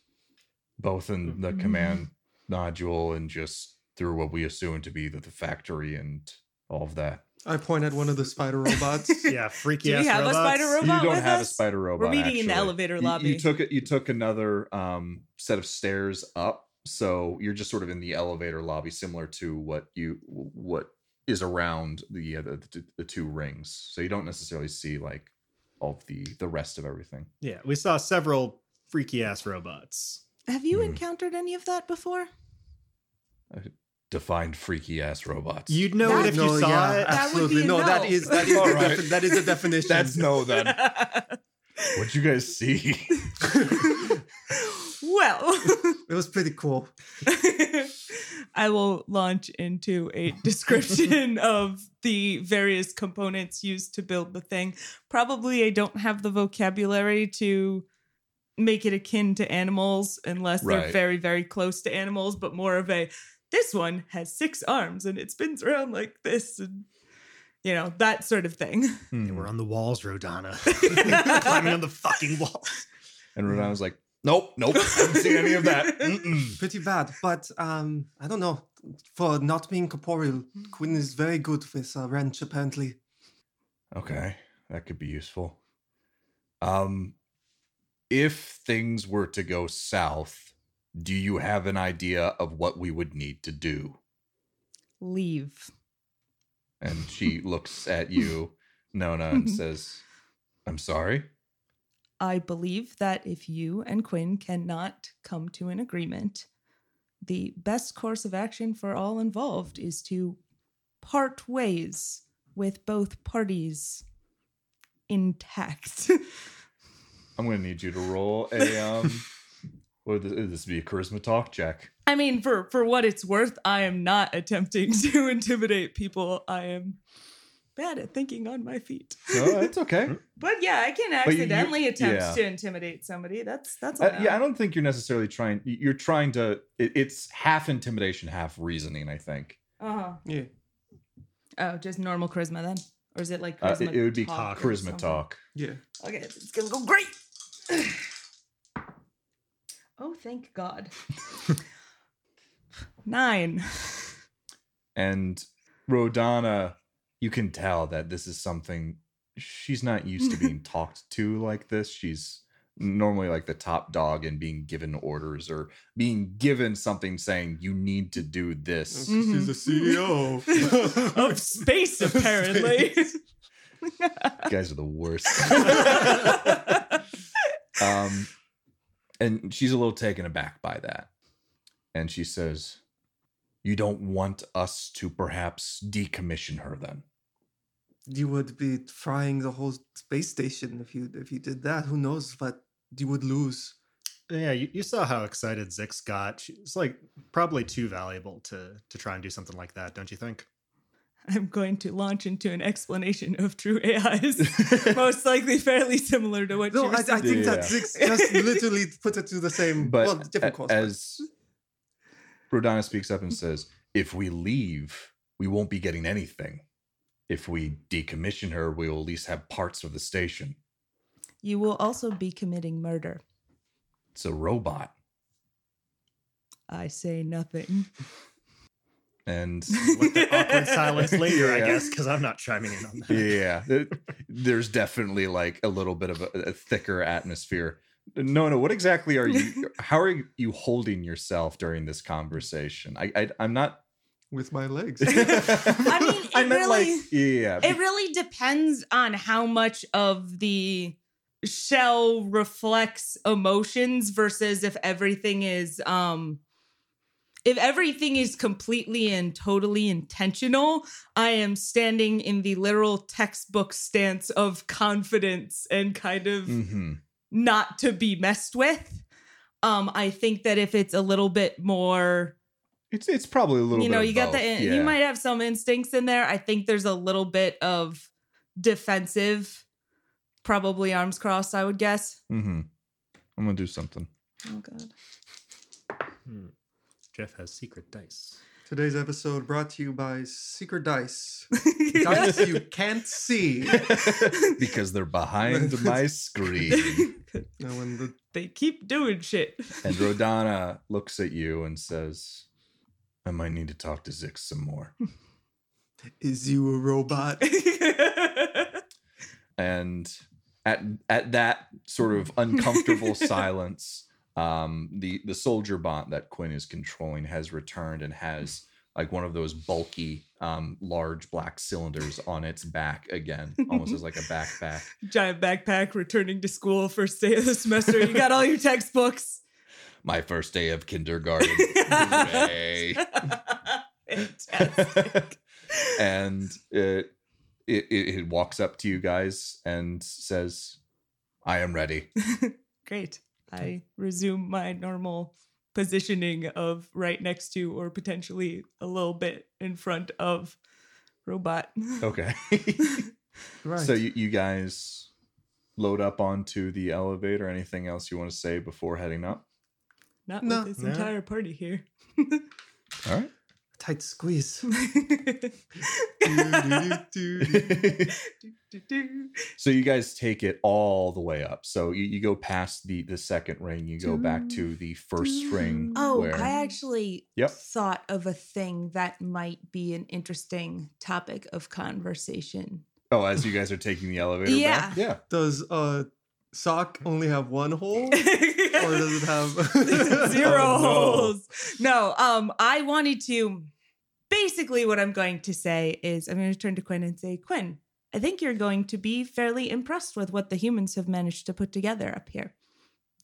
Both in the Mhm. command nodule and just through what we assume to be the, the factory and all of that. I point at one of the spider robots. [laughs] yeah, freaky Do we ass have a robots. spider robot? you don't with have us? a spider robot. We're meeting in the elevator lobby. You, took it. You took another um, set of stairs up, so you're just sort of in the elevator lobby, similar to what you what is around the uh, the, the, the two rings. So you don't necessarily see like all of the the rest of everything. Yeah, we saw several freaky ass robots. Have you Hmm. encountered any of that before? Defined freaky ass robots. You'd know That- it if you saw yeah, it. That would absolutely. be a no, that no. is that is All the right. defi- that is a definition. That's no then. [laughs] What'd you guys see? [laughs] well, it was pretty cool. [laughs] I will launch into a description of the various components used to build the thing. Probably I don't have the vocabulary to make it akin to animals unless they're very, very close to animals, but more of a this one has six arms and it spins around like this and you know, that sort of thing. Hmm. We're on the walls, Rodana. [laughs] [laughs] Climbing on the fucking walls. And Rodon was like, "Nope, nope, i haven't seen any of that." [laughs] Mm-mm. Pretty bad, but um, I don't know. For not being corporeal, Quinn is very good with a wrench. Apparently, Okay, that could be useful. Um, if things were to go south, do you have an idea of what we would need to do? Leave. And she [laughs] looks at you, Nona, and [laughs] says, "I'm sorry." I believe that if you and Quinn cannot come to an agreement, the best course of action for all involved is to part ways with both parties intact. [laughs] I'm going to need you to roll a um. Would this, would this be a charisma talk check? I mean, for for what it's worth, I am not attempting [laughs] to intimidate people. I am bad at thinking on my feet. No, it's okay. [laughs] But yeah, I can But you- accidentally attempt yeah. to intimidate somebody. That's that's Uh, yeah, I don't think you're necessarily trying. You're trying to. It, it's half intimidation, half reasoning. I think. Uh-huh. yeah. Oh, just normal charisma then, or is it like Uh, it, it would be talk charisma talk. Yeah. Okay, it's gonna go great. [laughs] oh, thank God. [laughs] Nine. And Rodana, you can tell that this is something she's not used to [laughs] being talked to like this. She's normally like the top dog and being given orders or being given something saying you need to do this. She's the CEO [laughs] of space, apparently. You guys are the worst. um, and she's a little taken aback by that. And she says, You don't want us to perhaps decommission her then? you would be frying the whole space station if you if you did that. Who knows what you would lose? Yeah, you, you saw how excited Zix got. She's like probably too valuable to to try and do something like that, don't you think? I'm going to launch into an explanation of true AIs, [laughs] most likely fairly similar to what No, you were I, I saying. think that Yeah. Zix just [laughs] literally puts it to the same, But well, different a- course. but- as Rodana speaks up and mm-hmm. says, If we leave, we won't be getting anything. If we decommission her, we will at least have parts of the station. You will also be committing murder. It's a robot. I say nothing. [laughs] And [laughs] Let the awkward silence later, I guess, because I'm not chiming in on that. yeah, [laughs] it- there's definitely like a little bit of a, a thicker atmosphere. No, no. What exactly are you? [laughs] How are you holding yourself during this conversation? I, I I'm not. with my legs. I mean, it I meant really- like yeah. It really depends on how much of the shell reflects emotions versus if everything is um if everything is completely and totally intentional, I am standing in the literal textbook stance of confidence and kind of hmm not to be messed with. Um, I think that if it's a little bit more It's it's probably a little. you know, of you got the both, you might have some instincts in there. I think there's a little bit of defensive, probably arms crossed, I would guess. Mhm. I'm gonna do something. Oh god. Hmm. Jeff has secret dice. Today's episode brought to you by Secret Dice. [laughs] Dice you can't see. [laughs] because they're behind [laughs] my screen. Now, when the they keep doing shit. And Rodana looks at you and says, "I might need to talk to Zix some more." is you a robot? and at at that sort of uncomfortable silence um the the soldier bot that quinn is controlling has returned and has like one of those bulky um large black cylinders on its back again almost as like a backpack [laughs] Giant backpack returning to school first day of the semester. You got all your textbooks. my first day of kindergarten [laughs] [laughs] Fantastic. and it, it it it walks up to you guys and says i am ready Great. I resume my normal positioning of right next to or potentially a little bit in front of robot. okay [laughs] Right. So you, you guys load up onto the elevator. Anything else you want to say before heading up? Not No. with this No. entire party here. [laughs] All right. Tight squeeze. [laughs] [laughs] so you guys take it all the way up. So you, you go past the the second ring. You go back to the first ring. Oh, where, I actually Yep. thought of a thing that might be an interesting topic of conversation. oh, as you guys are taking the elevator Yeah. back. Yeah. Does uh sock only have one hole? [laughs] or does it have [laughs] [laughs] Zero Oh, no. holes. No, um, I wanted to basically what I'm going to say is I'm going to turn to Quinn and say, Quinn, I think you're going to be fairly impressed with what the humans have managed to put together up here.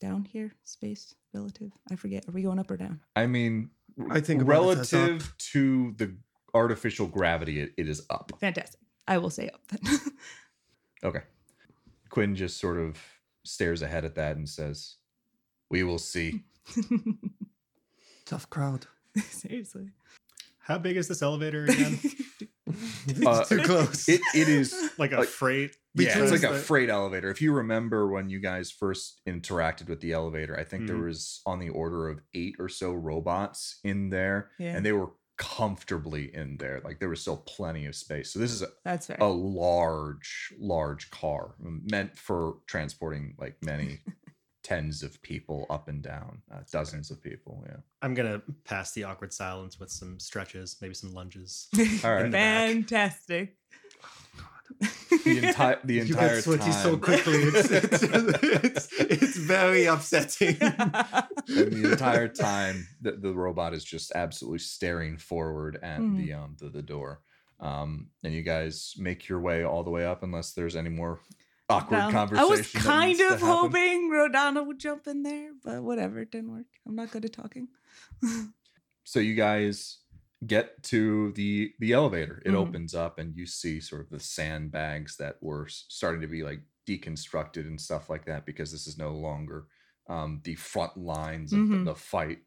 Down here, space, relative. I forget. Are we going up or down? I mean, I think about it as relative to the artificial gravity, it, it is up. Fantastic. I will say up then. [laughs] Okay. Quinn just sort of stares ahead at that and says, "We will see." [laughs] Tough crowd. [laughs] Seriously. How big is this elevator again? [laughs] It's Uh, too close. It it is like a Like- freight? yeah, it's like a freight elevator. If you remember when you guys first interacted with the elevator, I think there Mhm. was on the order of eight or so robots in there, Yeah. and they were comfortably in there. Like there was still plenty of space. So this is a, That's fair. a large, large car meant for transporting like many tens of people up and down, uh, dozens of people. Yeah. I'm gonna pass the awkward silence with some stretches, maybe some lunges. [laughs] All right. In the back. Fantastic. the entire the You entire get sweaty time. so quickly. It's, it's, it's, it's very upsetting. [laughs] and the entire time the, the robot is just absolutely staring forward at Mhm. the um the, the door um and you guys make your way all the way up unless there's any more awkward Well, conversation I was kind of hoping Rodana would jump in there, but whatever, it didn't work. I'm not good at talking. [laughs] so you guys get to the the elevator it Mhm. opens up and you see sort of the sandbags that were starting to be like deconstructed and stuff like that because this is no longer um, the front lines of the, Mhm. the fight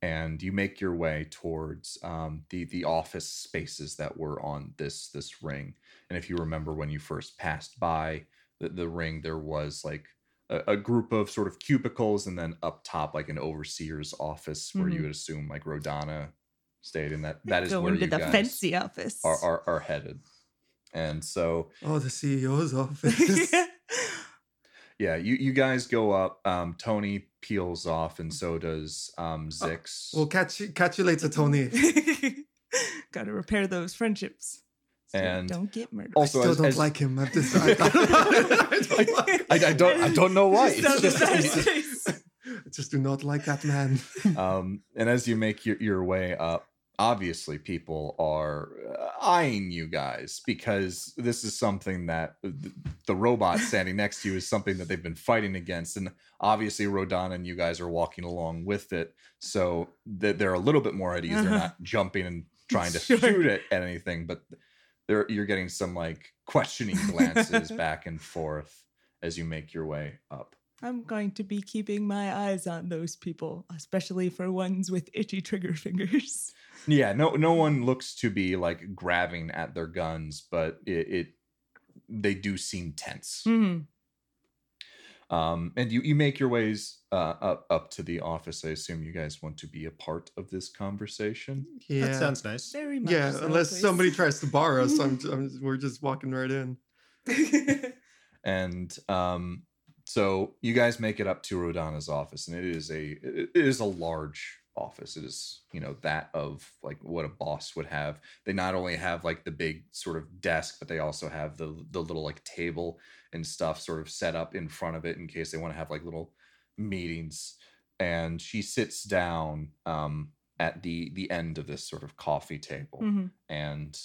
and you make your way towards um, the the office spaces that were on this this ring and if you remember when you first passed by the, the ring there was like a, a group of sort of cubicles and then up top like an overseer's office where Mhm. you would assume like rodana stayed and that that is Go where into you the guys fancy office. are, are are headed and so Oh, the CEO's [laughs] office. yeah you you guys go up um tony peels off and so does um zix We'll catch you, catch you later, Tony. [laughs] Got to repair those friendships. So you And don't get murdered. also I still as- don't as- like him. I've decided. [laughs] I don't I, I don't I don't know why. [laughs] It's Sounds just, nice. I [laughs] just do not like that man. um, and as you make your, your way up, obviously people are uh, eyeing you guys because this is something that the, the robot standing next to you is something that they've been fighting against, and obviously rodan and you guys are walking along with it, so th- they're a little bit more at ease. They're Uh-huh. not jumping and trying to Sure. shoot at, at anything, but they're you're getting some like questioning glances [laughs] back and forth as you make your way up. I'm going to be keeping my eyes on those people, especially for ones with itchy trigger fingers. Yeah, no no one looks to be like grabbing at their guns, but it, it they do seem tense. Mhm. Um, and you you make your ways uh, up up to the office. I assume you guys want to be a part of this conversation. Yeah. That sounds nice. Very much. yeah, so, unless please. somebody tries to borrow us, I'm, [laughs] I'm, we're just walking right in. [laughs] And um, so you guys make it up to Rodana's office, and it is a it is a large office. It is you know that of like what a boss would have. They not only have like the big sort of desk, but they also have the the little like table and stuff sort of set up in front of it in case they want to have like little meetings. And she sits down um, at the the end of this sort of coffee table Mhm. and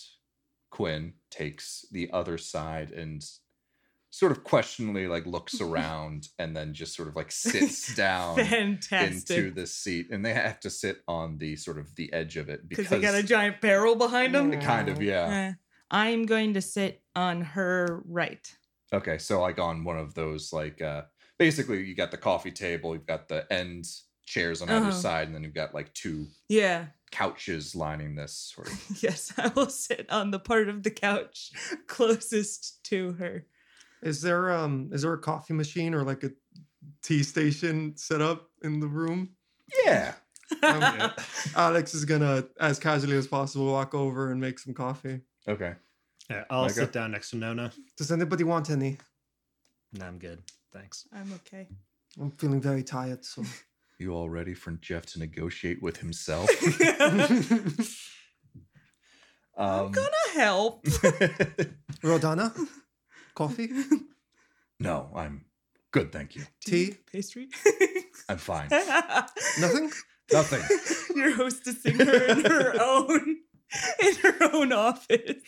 Quinn takes the other side and sort of questioningly like looks [laughs] around and then just sort of like sits [laughs] down into the seat and they have to sit on the sort of the edge of it Because they got a giant barrel behind them. kind of yeah Eh, I'm going to sit on her right. okay so like on one of those like uh basically you got the coffee table you've got the end chairs on either Uh-huh. side and then you've got like two Yeah. couches lining this sort of [laughs] Yes, I will sit on the part of the couch closest to her. Is there um is there a coffee machine or like a tea station set up in the room? yeah Um, [laughs] Alex is gonna, as casually as possible, walk over and make some coffee. okay Yeah, I'll Micah? sit down next to Nona. Does anybody want any? No, I'm good. Thanks. I'm okay. I'm feeling very tired, so [laughs] you all ready for jeff to negotiate with himself [laughs] I'm um gonna help. Rodana, coffee, [laughs] no i'm good thank you tea, pastry. i'm [laughs] fine nothing. nothing [laughs] You're hostessing her in her own in her own office.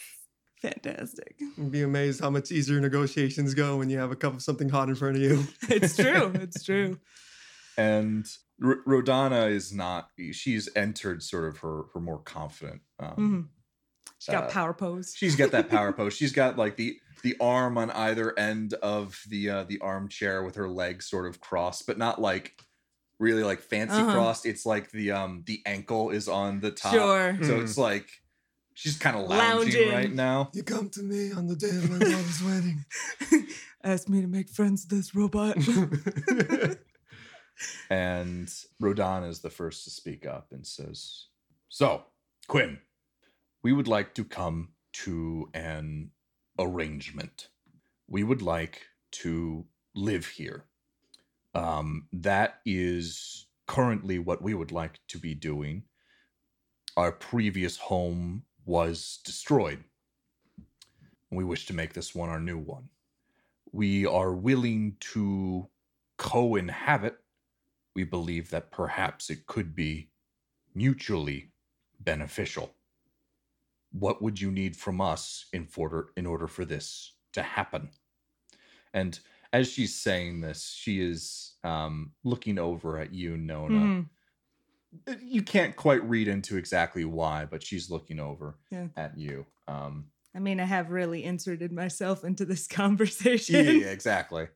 Fantastic. You'd be amazed how much easier negotiations go when you have a cup of something hot in front of you. It's true. It's true. and R- Rodana is not. She's entered sort of her her more confident. Um, Mhm. She got uh, power pose. She's got that power pose. She's got like the the arm on either end of the uh, the armchair with her legs sort of crossed, but not like really like fancy Uh-huh. crossed. It's like the um the ankle is on the top, Sure. so Mm. it's like she's kind of lounging, Lounging. right now. You come to me on the day of my daughter's wedding. [laughs] Asked me to make friends with this robot. [laughs] And Rodan is the first to speak up and says, So, Quinn, we would like to come to an arrangement. We would like to live here. Um, that is currently what we would like to be doing. Our previous home was destroyed. We wish to make this one our new one. We are willing to co inhabit. We believe that perhaps it could be mutually beneficial. What would you need from us in order, in order for this to happen? And as she's saying this, she is um, looking over at you, Nona. Uh, You can't quite read into exactly why, but she's looking over Yeah. at you. Um, I mean, I have really inserted myself into this [laughs] conversation. yeah, yeah, exactly.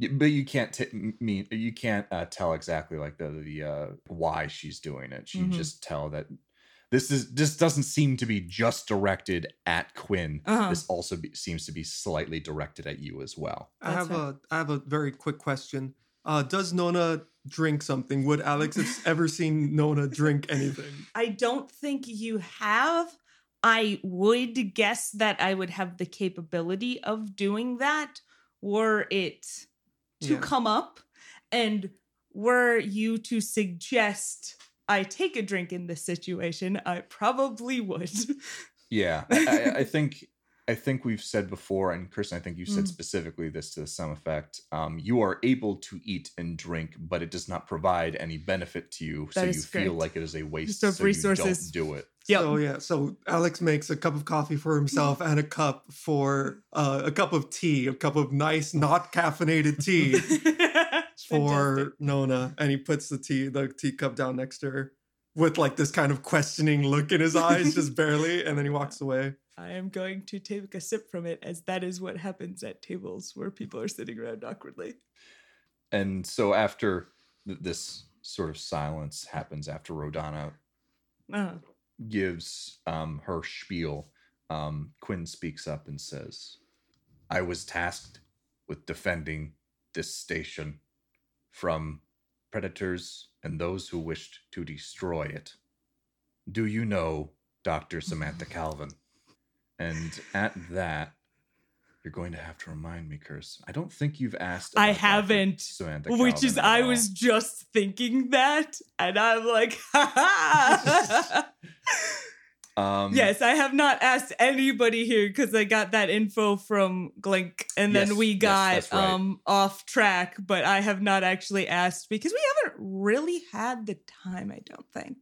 But you can't t- mean you can't uh, tell exactly like the the uh, why she's doing it. She Mhm. just tell that this is this doesn't seem to be just directed at Quinn. Uh-huh. This also be, seems to be slightly directed at you as well. I That's have a I have a very quick question. Uh, does Nona drink something? Would Alex have ever seen Nona drink anything? [laughs] I don't think you have. I would guess that I would have the capability of doing that were it to Yeah. come up and were you to suggest I take a drink in this situation, I probably would. [laughs] Yeah, I, I, I think I think we've said before, and Kristen, I think you said Mm. specifically this to some effect. Um, you are able to eat and drink, but it does not provide any benefit to you, so you is feel like it is a waste of so resources. You don't do it. Yep. So yeah, so Alex makes a cup of coffee for himself and a cup for uh, a cup of tea, a cup of nice, not caffeinated tea [laughs] for Fantastic. Nona, and he puts the tea, the teacup down next to her with like this kind of questioning look in his eyes, just [laughs] barely, and then he walks away. I am going to take a sip from it as that is what happens at tables where people are sitting around awkwardly. And so after th- this sort of silence happens, after Rodana Uh, gives um, her spiel, um, Quinn speaks up and says, I was tasked with defending this station from predators and those who wished to destroy it. Do you know Dr. Samantha [laughs] Calvin? And at that, you're going to have to remind me, Curse. I don't think you've asked. I haven't, Samantha which Calvin is, I all. was just thinking that, and I'm like, [laughs] ha ha. [laughs] Um, yes, I have not asked anybody here because I got that info from Glink, and Yes, then we got that's right. um off track, but I have not actually asked because we haven't really had the time. I don't think.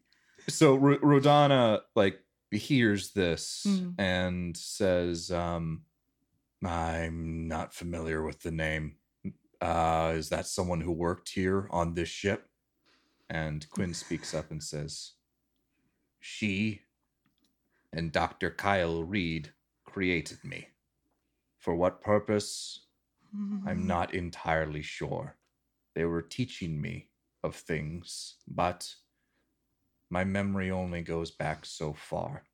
so R- Rodana like hears this Mm. and says um i'm not familiar with the name uh is that someone who worked here on this ship and quinn speaks up and says she and dr kyle reed created me for what purpose Mm-hmm. I'm not entirely sure. They were teaching me of things, but my memory only goes back so far.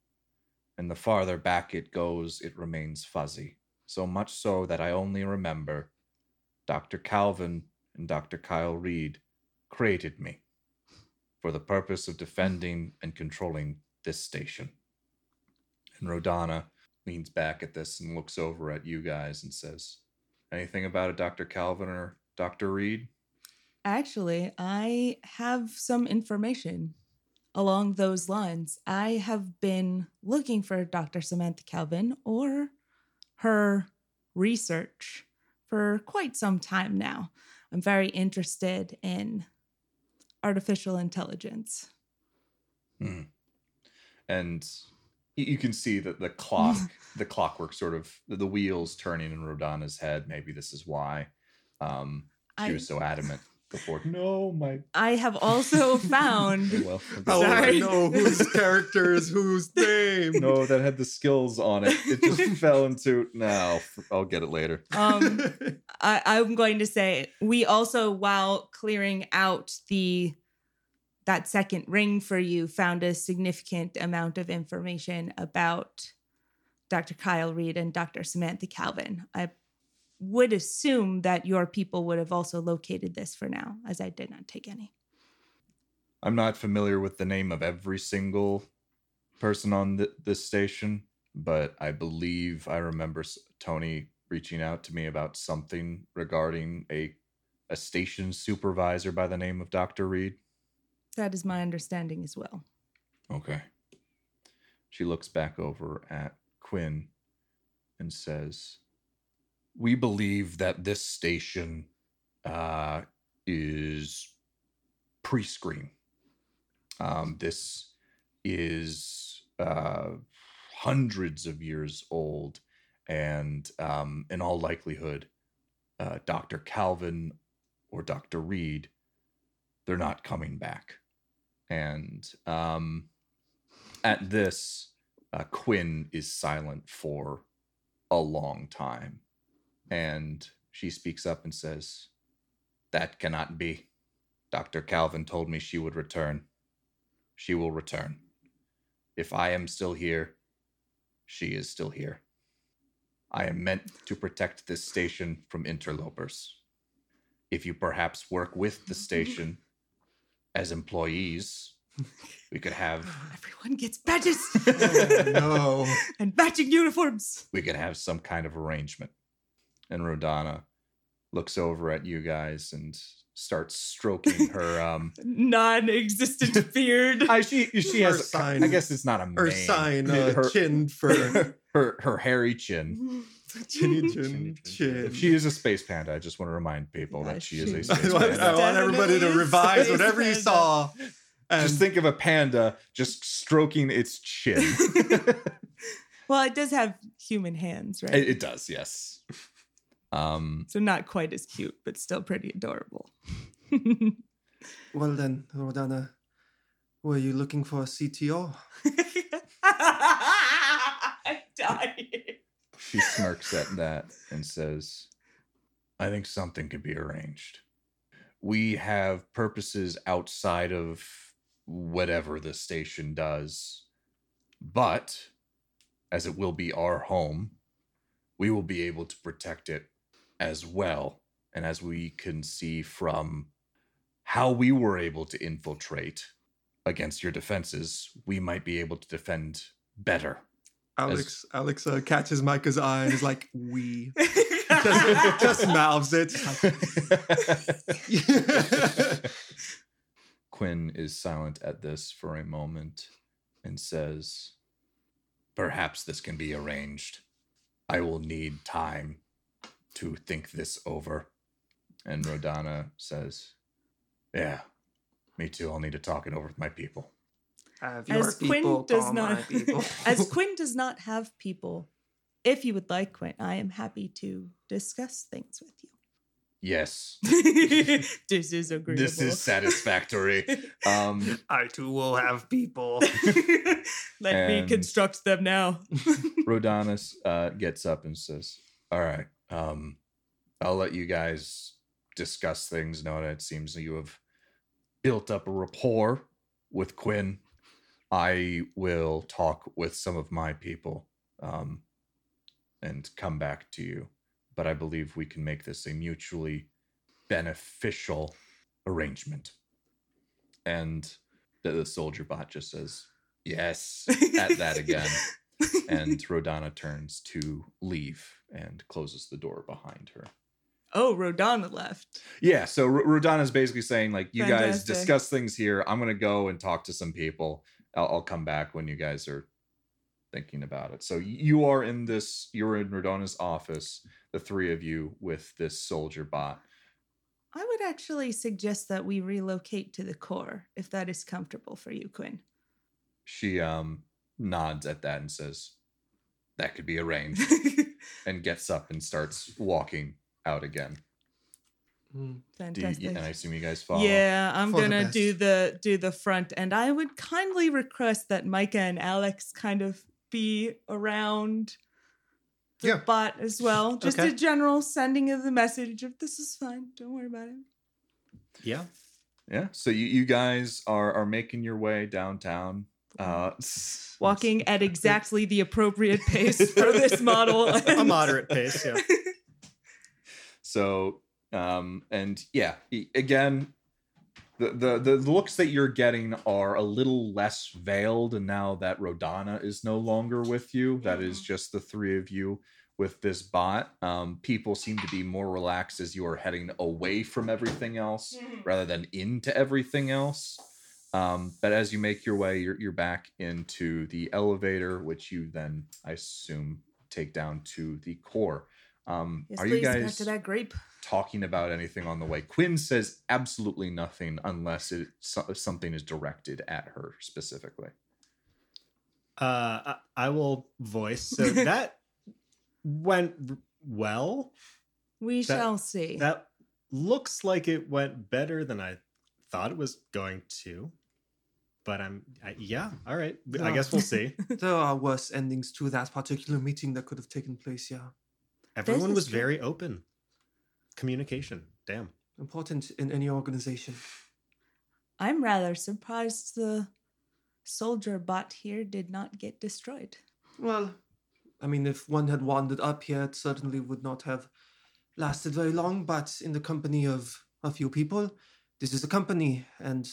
And the farther back it goes, it remains fuzzy. So much so that I only remember Dr. Calvin and Dr. Kyle Reed created me for the purpose of defending and controlling this station. And Rodana leans back at this and looks over at you guys and says, Anything about a Dr. Calvin or Dr. Reed? Actually, I have some information along those lines. I have been looking for Dr. Samantha Calvin or her research for quite some time now. I'm very interested in artificial intelligence. Hmm. And y- you can see that the clock, [laughs] the clockwork sort of, the wheels turning in Rodana's head. Maybe this is why um, she I- was so adamant before. No, my. I have also [laughs] found Oh, well, [laughs] I How guess- would I know whose character is whose name? no, that had the skills on it. It just fell into. Now I'll get it later. um I, I'm going to say we also, while clearing out the that second ring for you, found a significant amount of information about Dr. Kyle Reed and Dr. Samantha Calvin. I would assume that your people would have also located this for now, as I did not take any. I'm not familiar with the name of every single person on th- this station, but I believe I remember Tony reaching out to me about something regarding a a station supervisor by the name of Dr. Reed. That is my understanding as well. Okay. She looks back over at Quinn. and says, "We believe that this station uh, is pre-scream. Um, this is uh, hundreds of years old, and um, in all likelihood, uh, Dr. Calvin or Dr. Reed, they're not coming back. And um, at this, uh, Quinn is silent for a long time. And she speaks up and says, That cannot be. Dr. Calvin told me she would return. She will return. If I am still here, she is still here. I am meant to protect this station from interlopers. If you perhaps work with the [laughs] station as employees, we could have Everyone gets badges [laughs] no. and matching uniforms. we could have some kind of arrangement. And Rodana looks over at you guys and starts stroking her um [laughs] Non-existent [laughs] beard. I, she she Her has a, sign- I guess it's not a Or mane. sign uh, her, chin for her her hairy chin. Chinny Chinny chin chin. chin. If she is a space panda, I just want to remind people Yeah, that she is she- a I space want, I want everybody to revise space whatever you saw. And Just think of a panda just stroking its chin. [laughs] well, it does have human hands, right? it, it does, yes. Um, so not quite as cute, but still pretty adorable. well then, Rodana, were you looking for a CTO? [laughs] I'm dying. She smirks at that and says, I think something could be arranged. We have purposes outside of whatever the station does, but as it will be our home, we will be able to protect it as well. And as we can see from how we were able to infiltrate against your defenses, we might be able to defend better. Alex Alex uh, catches Micah's eye and is like, "We." [laughs] just, just mouths it. [laughs] Quinn is silent at this for a moment and says, Perhaps this can be arranged. I will need time to think this over. And Rodana says, Yeah, me too. I'll need to talk it over with my people. Have your As Quinn people does not, my people. [laughs] as Quinn does not have people, if you would like Quinn, I am happy to discuss things with you. Yes, [laughs] this is agreeable. this is satisfactory. [laughs] Um, I too will have people. Let me construct them now. Rodanus uh, gets up and says, "All right, um, I'll let you guys discuss things. Now that it seems that you have built up a rapport with Quinn, I will talk with some of my people um, and come back to you. But I believe we can make this a mutually beneficial arrangement." And the, the soldier bot just says, "Yes." At that again [laughs] and Rodana turns to leave and closes the door behind her. oh, Rodana left. Yeah, so R- Rodana's basically saying like, you guys discuss things here. I'm gonna go and talk to some people. I'll, I'll come back when you guys are thinking about it. So you are in this. You're in Rodana's office, the three of you with this soldier bot. I would actually suggest that we relocate to the core if that is comfortable for you, Quinn. She um nods at that and says, "That could be arranged," [laughs] and gets up and starts walking out again. Mm. Do you, Fantastic. and I assume you guys follow. Yeah, I'm For gonna do the do the front, and I would kindly request that Micah and Alex kind of be around the Yeah. bot as well. [laughs] Just Okay. a general sending of the message of this is fine. Don't worry about it. Yeah. Yeah. So you, you guys are are making your way downtown. Uh [laughs] Walking at exactly the appropriate [laughs] pace for this model. A moderate pace, yeah. So um and yeah, again the, the the looks that you're getting are a little less veiled and now that Rodana is no longer with you. That is just the three of you with this bot. Um people seem to be more relaxed as you are heading away from everything else. rather than into everything else. Um, but as you make your way, you're, you're back into the elevator, which you then, I assume, take down to the core. Um, Yes, are please, you back guys to that grape. talking about anything on the way? Quinn says absolutely nothing unless it so- something is directed at her specifically. Uh, I, I will voice. So [laughs] that went well. We That- shall see. That looks like it went better than I thought it was going to. But I'm, I, yeah, all right. I guess we'll see. [laughs] There are worse endings to that particular meeting that could have taken place, yeah. Everyone is was true. very open. Communication. Damn. Important in any organization. I'm rather surprised the soldier bot here did not get destroyed. Well, I mean, if one had wandered up here, it certainly would not have lasted very long, but in the company of a few people, this is a company, and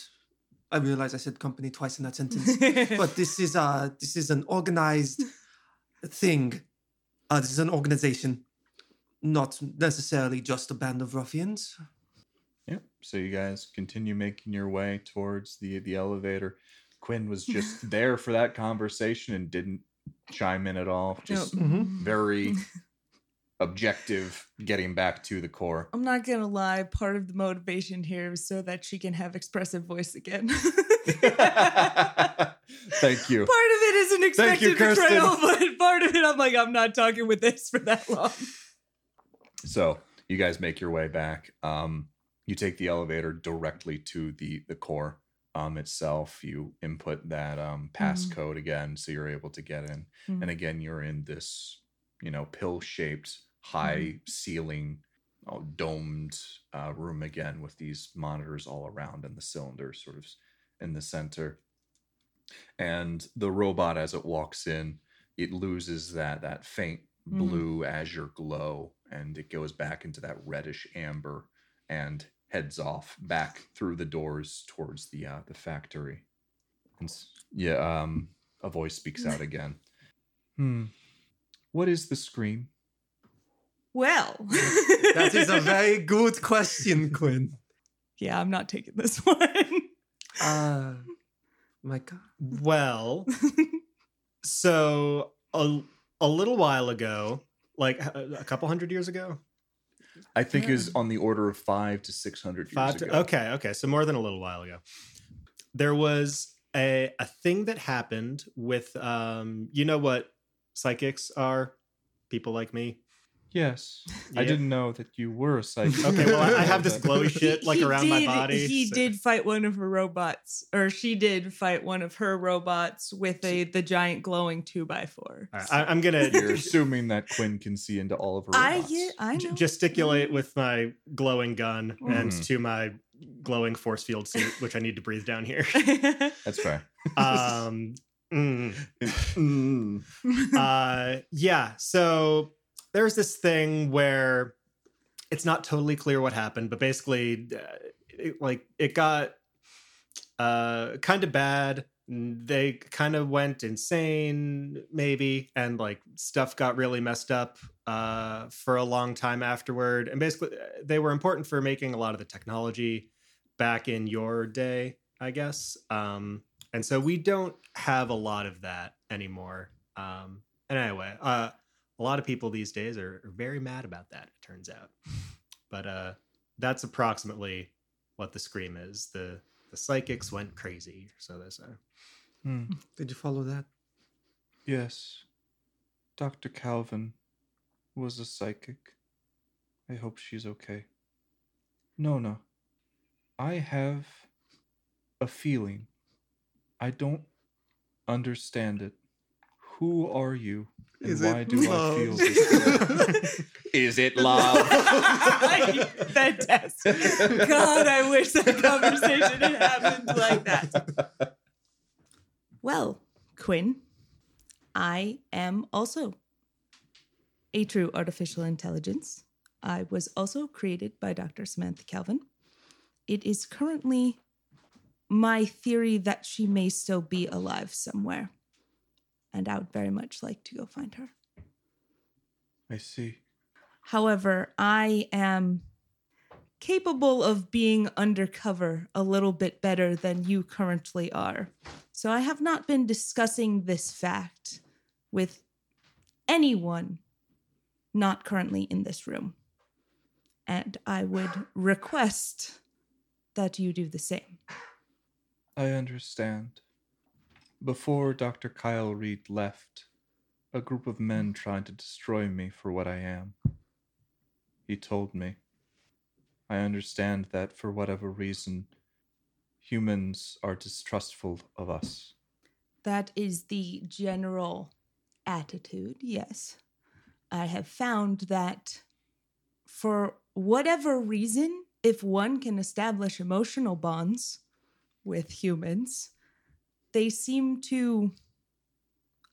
I realize I said company twice in that sentence. [laughs] but this is uh this is an organized thing. Uh, this is an organization, not necessarily just a band of ruffians. Yep. So you guys continue making your way towards the the elevator. Quinn was just [laughs] there for that conversation and didn't chime in at all. Just Mhm. very [laughs] objective getting back to the core. I'm not gonna lie, part of the motivation here is so that she can have expressive voice again. [laughs] Thank you. Part of it is an Thank you, expected betrayal, but part of it I'm like, I'm not talking with this for that long. So you guys make your way back. Um, you take the elevator directly to the the core um, itself. You input that um, passcode again, so you're able to get in. Mhm. And again, you're in this, you know, pill shaped, high ceiling, oh, domed uh, room again with these monitors all around and the cylinder sort of in the center. And the robot, as it walks in, it loses that that faint Mhm. blue azure glow, and it goes back into that reddish amber, and heads off back through the doors towards the uh, the factory. And yeah, um, a voice speaks out [laughs] again. Hmm. What is the scream? Well, [laughs] That is a very good question, [laughs] Quinn. yeah. I'm not taking this one. Uh, my God. Well, so a, a little while ago, like a a couple hundred years ago, I think is Yeah. on the order of five to six hundred years Five ago. okay, okay. So more than a little while ago. There was a a thing that happened with um you know what psychics are? People like me. Yes, I didn't know that you were a psychic. [laughs] Okay, well I I have this [laughs] glowy shit like He around my did- body. He so- did fight one of her robots, or she did fight one of her robots with a the giant glowing two by four. All right, I, I'm gonna [laughs] You're assuming that Quinn can see into all of her I robots. yeah, I j- know. gesticulate with my glowing gun and Mhm. to my glowing force field suit, which I need to breathe down here. That's fair. Um, mm. Mm. uh yeah so there's this thing where it's not totally clear what happened but basically uh, it, like it got uh kind of bad. They kind of went insane maybe and like stuff got really messed up uh for a long time afterward. And basically uh, they were important for making a lot of the technology back in your day i guess. Um and so we don't have a lot of that anymore. Um and anyway uh a lot of people these days are, are very mad about that it turns out but uh that's approximately what the scream is the the psychics went crazy so they say Hmm. Did you follow that? Yes, Dr. Calvin was a psychic. I hope she's okay. Nona, I have a feeling. I don't understand it. Who are you? And Is why it do I feel [laughs] this way? Is it love? [laughs] Fantastic. God, I wish that conversation had happened like that. Well, Quinn, I am also a true artificial intelligence. I was also created by Dr. Samantha Calvin. It is currently my theory that she may still be alive somewhere. And I would very much like to go find her. I see. However, I am capable of being undercover a little bit better than you currently are. So I have not been discussing this fact with anyone not currently in this room. And I would request that you do the same. I understand. Before Dr. Kyle Reed left, a group of men tried to destroy me for what I am. He told me. I understand that for whatever reason, humans are distrustful of us. That is the general attitude, yes. I have found that for whatever reason, if one can establish emotional bonds with humans, they seem to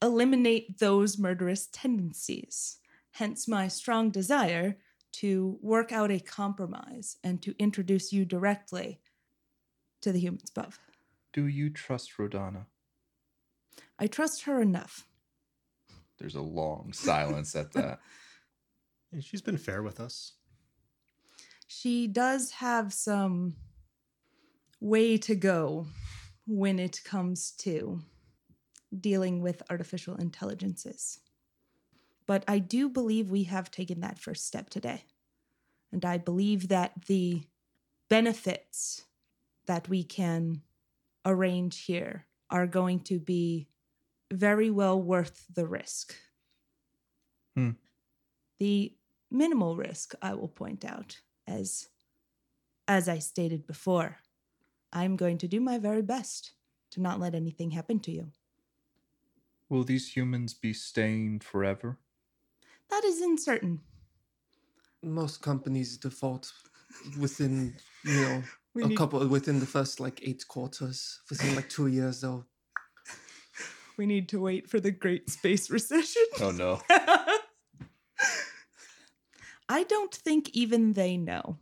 eliminate those murderous tendencies. Hence, my strong desire to work out a compromise and to introduce you directly to the humans above. Do you trust Rodana? I trust her enough. There's a long silence at that. [laughs] And she's been fair with us. She does have some way to go when it comes to dealing with artificial intelligences. But I do believe we have taken that first step today. And I believe that the benefits that we can arrange here are going to be very well worth the risk. Hmm. The minimal risk, I will point out, as as I stated before, I'm going to do my very best to not let anything happen to you. Will these humans be staying forever? That is uncertain. Most companies default within, you know, [laughs] We a need, couple within the first like eight quarters. Within like two years, they'll [laughs] we need to wait for the great space recession. Oh no. [laughs] I don't think even they know.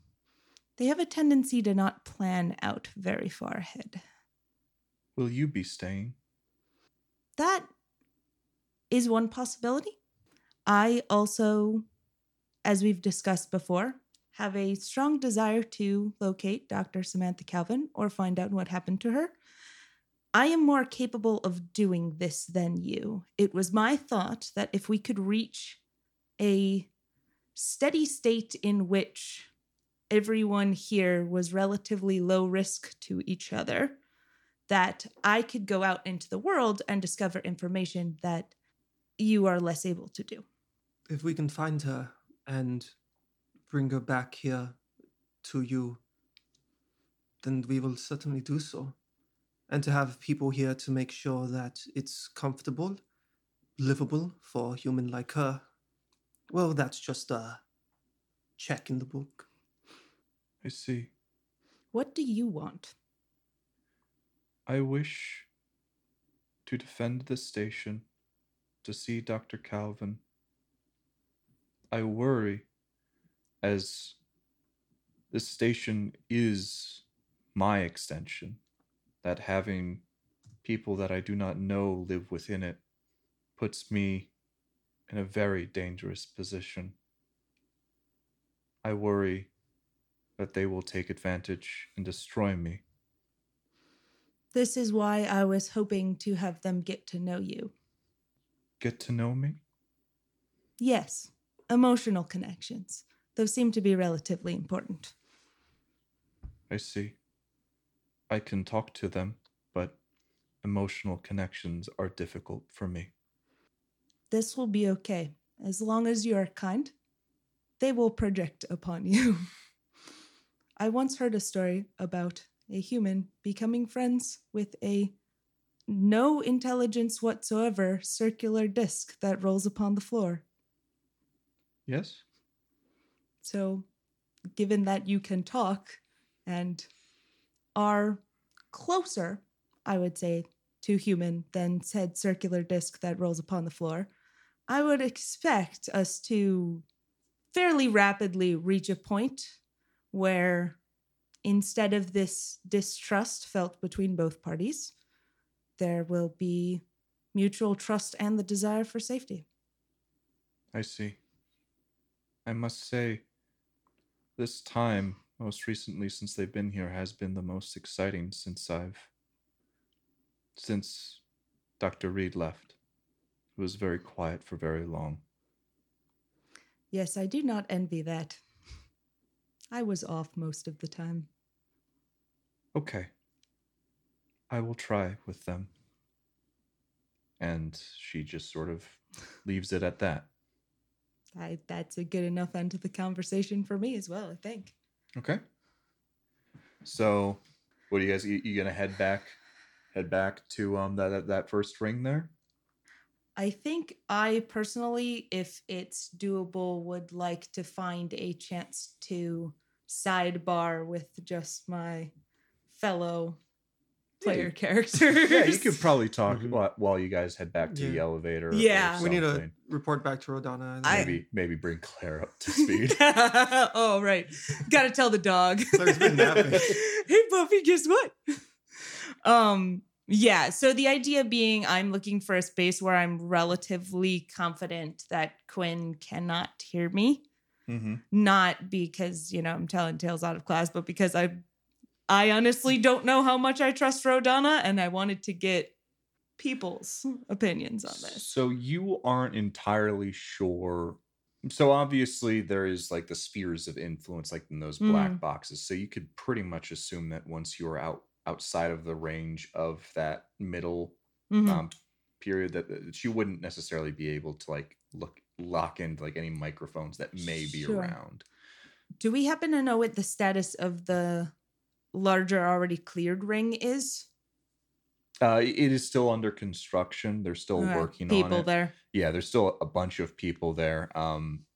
They have a tendency to not plan out very far ahead. Will you be staying? That is one possibility. I also, as we've discussed before, have a strong desire to locate Dr. Samantha Calvin or find out what happened to her. I am more capable of doing this than you. It was my thought that if we could reach a steady state in which everyone here was relatively low risk to each other, that I could go out into the world and discover information that you are less able to do. if we can find her and bring her back here to you, then we will certainly do so. And to have people here to make sure that it's comfortable, livable for a human like her, well, that's just a check in the book. I see. What do you want? I wish to defend the station, to see Dr. Calvin. I worry as this station is my extension, that having people that I do not know live within it puts me in a very dangerous position. I worry that they will take advantage and destroy me. This is why I was hoping to have them get to know you. Get to know me? Yes, emotional connections. Those seem to be relatively important. I see. I can talk to them, but emotional connections are difficult for me. This will be okay. As long as you are kind, they will project upon you. [laughs] I once heard a story about a human becoming friends with a no intelligence whatsoever circular disc that rolls upon the floor. Yes? So, given that you can talk and are closer, I would say, to human than said circular disc that rolls upon the floor, I would expect us to fairly rapidly reach a point where instead of this distrust felt between both parties, there will be mutual trust and the desire for safety. I see. I must say, this time, most recently since they've been here, has been the most exciting since I've. since Dr. Reed left. It was very quiet for very long. Yes, I do not envy that. I was off most of the time. Okay. I will try with them. And she just sort of leaves it at that. I, that's a good enough end to the conversation for me as well, I think. Okay. So, what are you guys? You, you gonna head back? Head back to um that that, that first ring there. I think I personally, if it's doable, would like to find a chance to sidebar with just my fellow player Yeah. characters. [laughs] Yeah, you could probably talk Mhm. while, while you guys head back to the Yeah. elevator. or Yeah. We need to report back to Rodana. and I- maybe maybe bring Claire up to speed. [laughs] oh, right. Gotta tell the dog. [laughs] Claire's been napping. hey, Buffy, guess what? Um, yeah. So the idea being, I'm looking for a space where I'm relatively confident that Quinn cannot hear me. Hmm Not because you know I'm telling tales out of class, but because I, I honestly don't know how much I trust Rodana, and I wanted to get people's opinions on this. So you aren't entirely sure. So obviously there is like the spheres of influence, like in those black Mm. boxes. So you could pretty much assume that once you are out outside of the range of that middle Mhm. um, period, that, that you wouldn't necessarily be able to like look lock into like any microphones that may be Sure. around. Do we happen to know what the status of the larger already cleared ring is? Uh, it is still under construction. They're still Okay, working people on it. there. Yeah, there's still a bunch of people there. Um,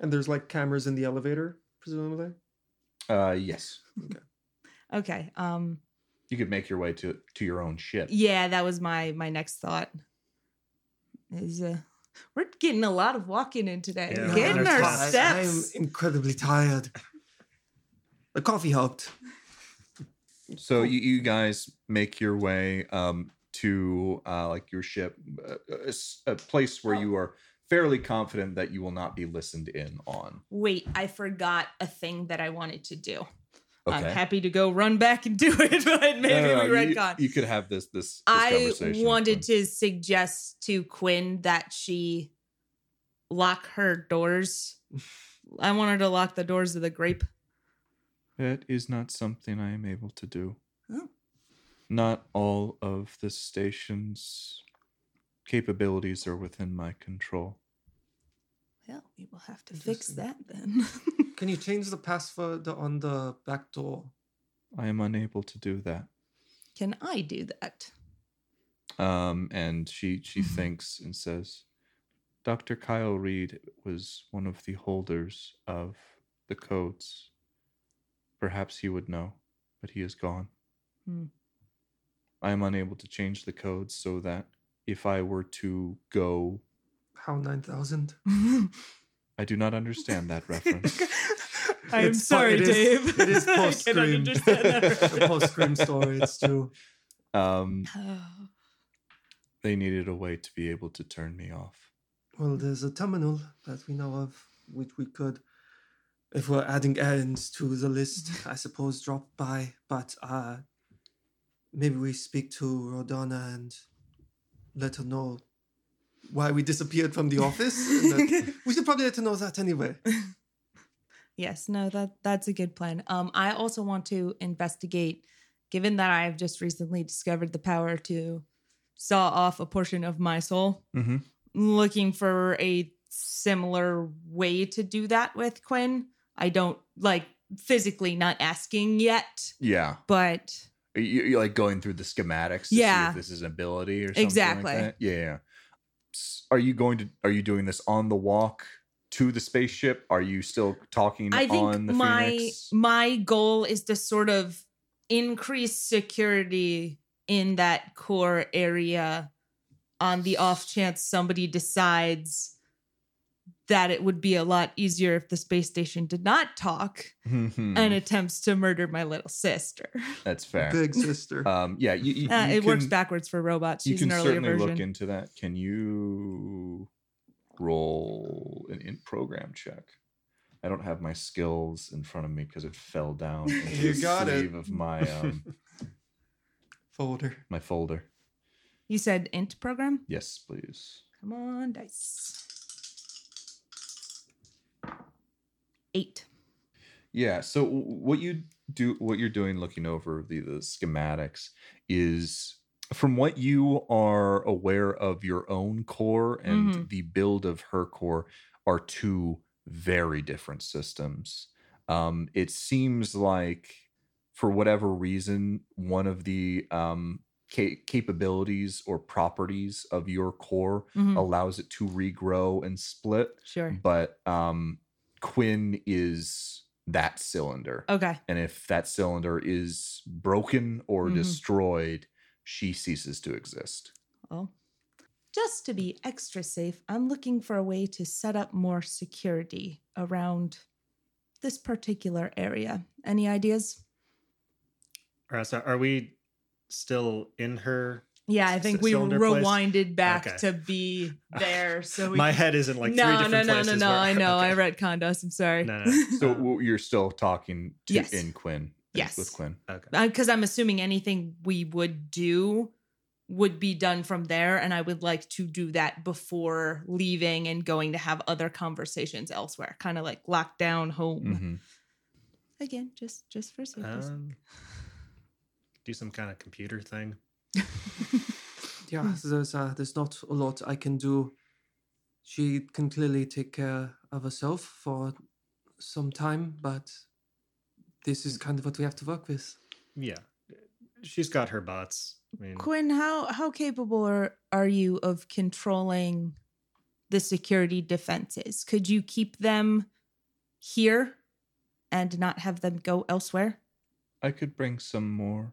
And there's like cameras in the elevator, presumably. uh, yes, okay. Okay. Um you could make your way to to your own ship. yeah, that was my my next thought. Is uh [laughs] we're getting a lot of walking in today. Yeah, getting I'm our tired. steps. I'm incredibly tired. The coffee helped. So you, you guys make your way um, to uh, like your ship, uh, a, s- a place where you are fairly confident that you will not be listened in on. Wait, I forgot a thing that I wanted to do. I'm happy to go run back and do [laughs] it, but maybe No, no, no, we you, you could have this this, this I wanted to suggest to Quinn that she lock her doors. I want her to lock the doors of the grape. That is not something I am able to do. Oh. Not all of the station's capabilities are within my control. Well, we will have to fix that then. [laughs] Can you change the password on the back door? I am unable to do that. Can I do that? Um, and she she Mhm. thinks and says, "Dr. Kyle Reed was one of the holders of the codes. Perhaps he would know, but he is gone. Hmm. I am unable to change the codes so that if I were to go, HAL 9000? [laughs] I do not understand that reference. [laughs] I'm It's fu- sorry, it is- Dave. It is [laughs] I cannot post scream. understand that [laughs] the post scream story. It's true. Um, Oh. [sighs] they needed a way to be able to turn me off. Well, there's a terminal that we know of, which we could, if we're adding errands to the list, I suppose drop by. But uh, maybe we speak to Rodana and let her know why we disappeared from the office. that- [laughs] we should probably let her know that anyway. [laughs] Yes, no, that that's a good plan. Um, I also want to investigate, given that I have just recently discovered the power to saw off a portion of my soul, Mm-hmm. looking for a similar way to do that with Quinn. I don't like physically not asking yet, Yeah. but You, you're like going through the schematics to see Yeah. if this is an ability or something Exactly. like that. Yeah. Are you going to are you doing this on the walk to the spaceship? Are you still talking I think on the my Phoenix? my goal is to sort of increase security in that core area on the off chance somebody decides that it would be a lot easier if the space station did not talk Mhm. and attempts to murder my little sister. That's fair. Big sister. [laughs] Um yeah, you, you, Uh, you it works backwards for robots. You She's can an certainly version. look into that. Can you roll an in program check? I don't have my skills in front of me because it fell down [laughs] into You the got it. sleeve of my um [laughs] Folder. my folder. you said int program? Yes, please. Come on, dice. Eight. Yeah. So what you do, what you're doing, looking over the, the schematics, is from what you are aware of your own core and Mhm. the build of her core are two very different systems. Um, it seems like, for whatever reason, one of the um, ca- capabilities or properties of your core Mhm. allows it to regrow and split Sure. but um Quinn is that cylinder. Okay. And if that cylinder is broken or Mhm. destroyed, she ceases to exist. Well, just to be extra safe, I'm looking for a way to set up more security around this particular area. Any ideas? All right, so are we still in her? Yeah, I think we cylinder place? rewinded back Okay. to be there. So we [laughs] My head is in like no, three no, different no, no, places. no. where- I know. [laughs] I okay. read condos. I'm sorry. No, no. [laughs] So Uh, you're still talking to Yes. in Quinn. Yes. With Quinn. Okay. because I'm assuming anything we would do would be done from there, and I would like to do that before leaving and going to have other conversations elsewhere, kind of like locked down home. Mhm. Again, just just for safety. Um, do some kind of computer thing. [laughs] Yeah, there's uh, there's not a lot I can do. She can clearly take care of herself for some time, but this is kind of what we have to work with. Yeah, she's got her bots. I mean, Quinn, how how capable are, are you of controlling the security defenses? Could you keep them here and not have them go elsewhere? I could bring some more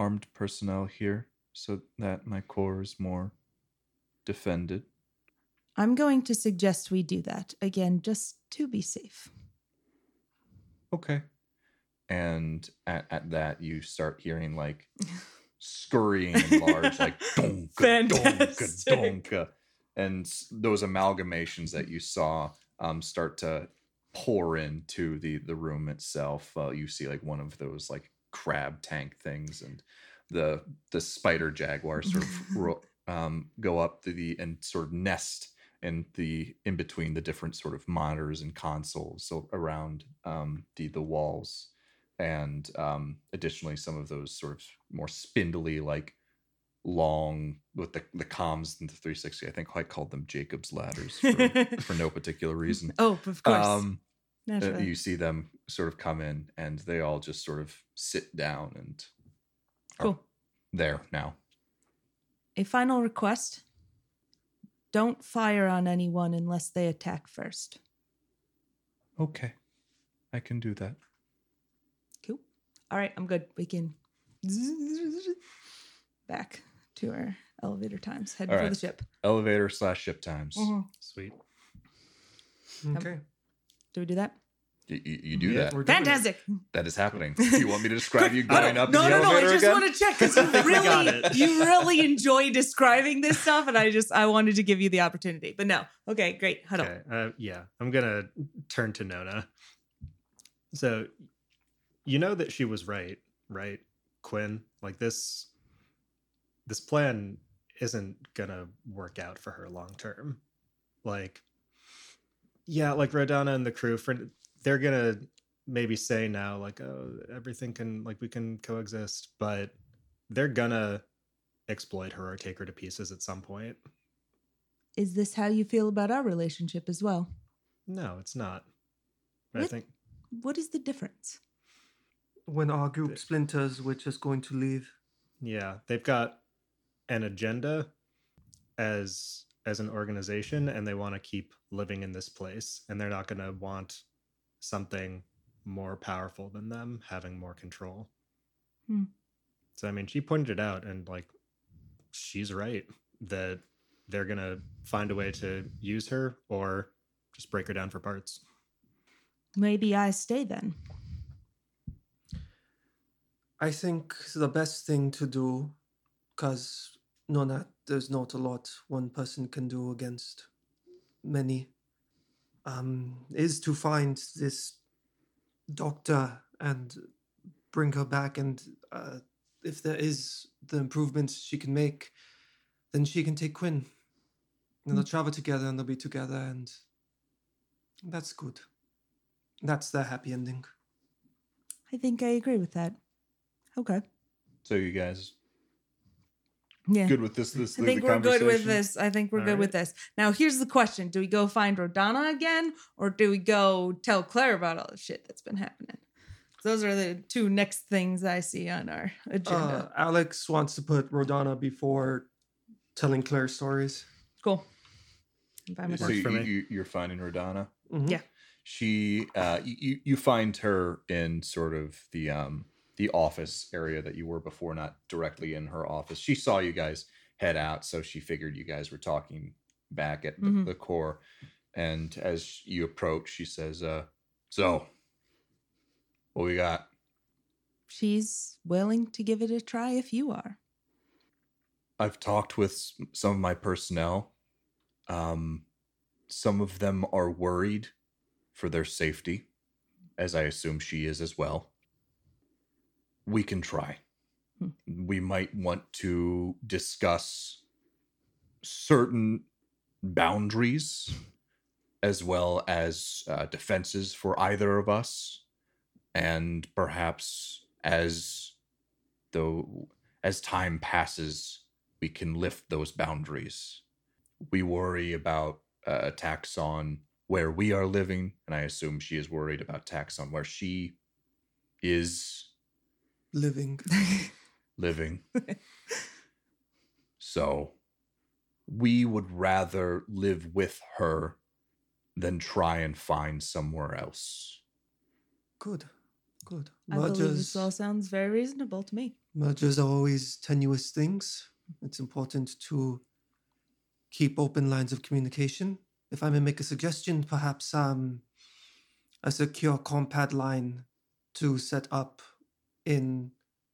armed personnel here so that my core is more defended. I'm going to suggest we do that again, just to be safe. Okay. And at, at that, you start hearing like scurrying and large, like donka, donka, donka. And those amalgamations that you saw um, start to pour into the the room itself. Uh, you see like one of those like crab tank things, and the the spider jaguar [laughs] sort of um, go up to the and sort of nest in the in between the different sort of monitors and consoles so around um, the the walls. And um, additionally some of those sort of more spindly like long with the the comms and the 360 i think i called them jacob's ladders for, [laughs] for no particular reason. Oh, of course. um uh, you see them sort of come in and they all just sort of sit down and are cool. there now A final request. Don't fire on anyone unless they attack first. okay i can do that Cool. All right, I'm good. We can back to our elevator times. Head All for right. the ship. elevator slash ship times mm-hmm. sweet. Okay. Do we do that? You, you, you do Yeah, that We're it. Fantastic. that is happening [laughs] do you want me to describe you [laughs] I going up no, the no, no. I just again want to check because [laughs] you think we got really, you really enjoy describing this stuff, and I just I wanted to give you the opportunity. But no, okay, great. Huddle. Okay. Uh, yeah, I'm gonna turn to Nona. So, you know that she was right, right, Quinn? Like this, this plan isn't gonna work out for her long term. Like, yeah, like Rodana and the crew, for they're gonna maybe say now, like, oh, everything can, like, we can coexist, but they're gonna exploit her or take her to pieces at some point. Is this how you feel about our relationship as well? No, it's not. I think What is the difference? When our group The- splinters, we're just going to leave. Yeah, they've got an agenda as as an organization and they want to keep living in this place and they're not going to want something more powerful than them having more control. Hmm. So I mean, she pointed it out and like she's right that they're going to find a way to use her or just break her down for parts. Maybe I stay then. I think the best thing to do, because Nona, there's not a lot one person can do against many, um, is to find this doctor and bring her back. And uh, if there is the improvements she can make, then she can take Quinn. And they'll travel together and they'll be together, and that's good. That's the happy ending. I think I agree with that. Okay. So you guys Yeah. good with this? This I think we're good with this. I think we're All good with this. Now, here's the question Do we go find Rodana again, or do we go tell Claire about all the shit that's been happening? Those are the two next things I see on our Uh, agenda. Alex wants to put Rodana before telling Claire stories. cool. I'm So you, for me. you, you're finding Rodana. Mhm. Yeah. She, uh, you you find her in sort of the um the office area that you were before, not directly in her office. She saw you guys head out, so she figured you guys were talking back at the, Mhm. the core. And as you approach, she says, uh, "So, what we got?" She's willing to give it a try if you are. I've talked with some of my personnel. Um, some of them are worried for their safety, as I assume she is as well. We can try. Hmm. We might want to discuss certain boundaries as well as uh, defenses for either of us and perhaps as though as time passes we can lift those boundaries we worry about uh, attacks on where we are living and i assume she is worried about attacks on where she is Living. [laughs] living so we would rather live with her than try and find somewhere else Good. Good. I believe this all sounds very reasonable to me. mergers are always tenuous things. It's important to keep open lines of communication. If I may make a suggestion, perhaps um, a secure compad line to set up in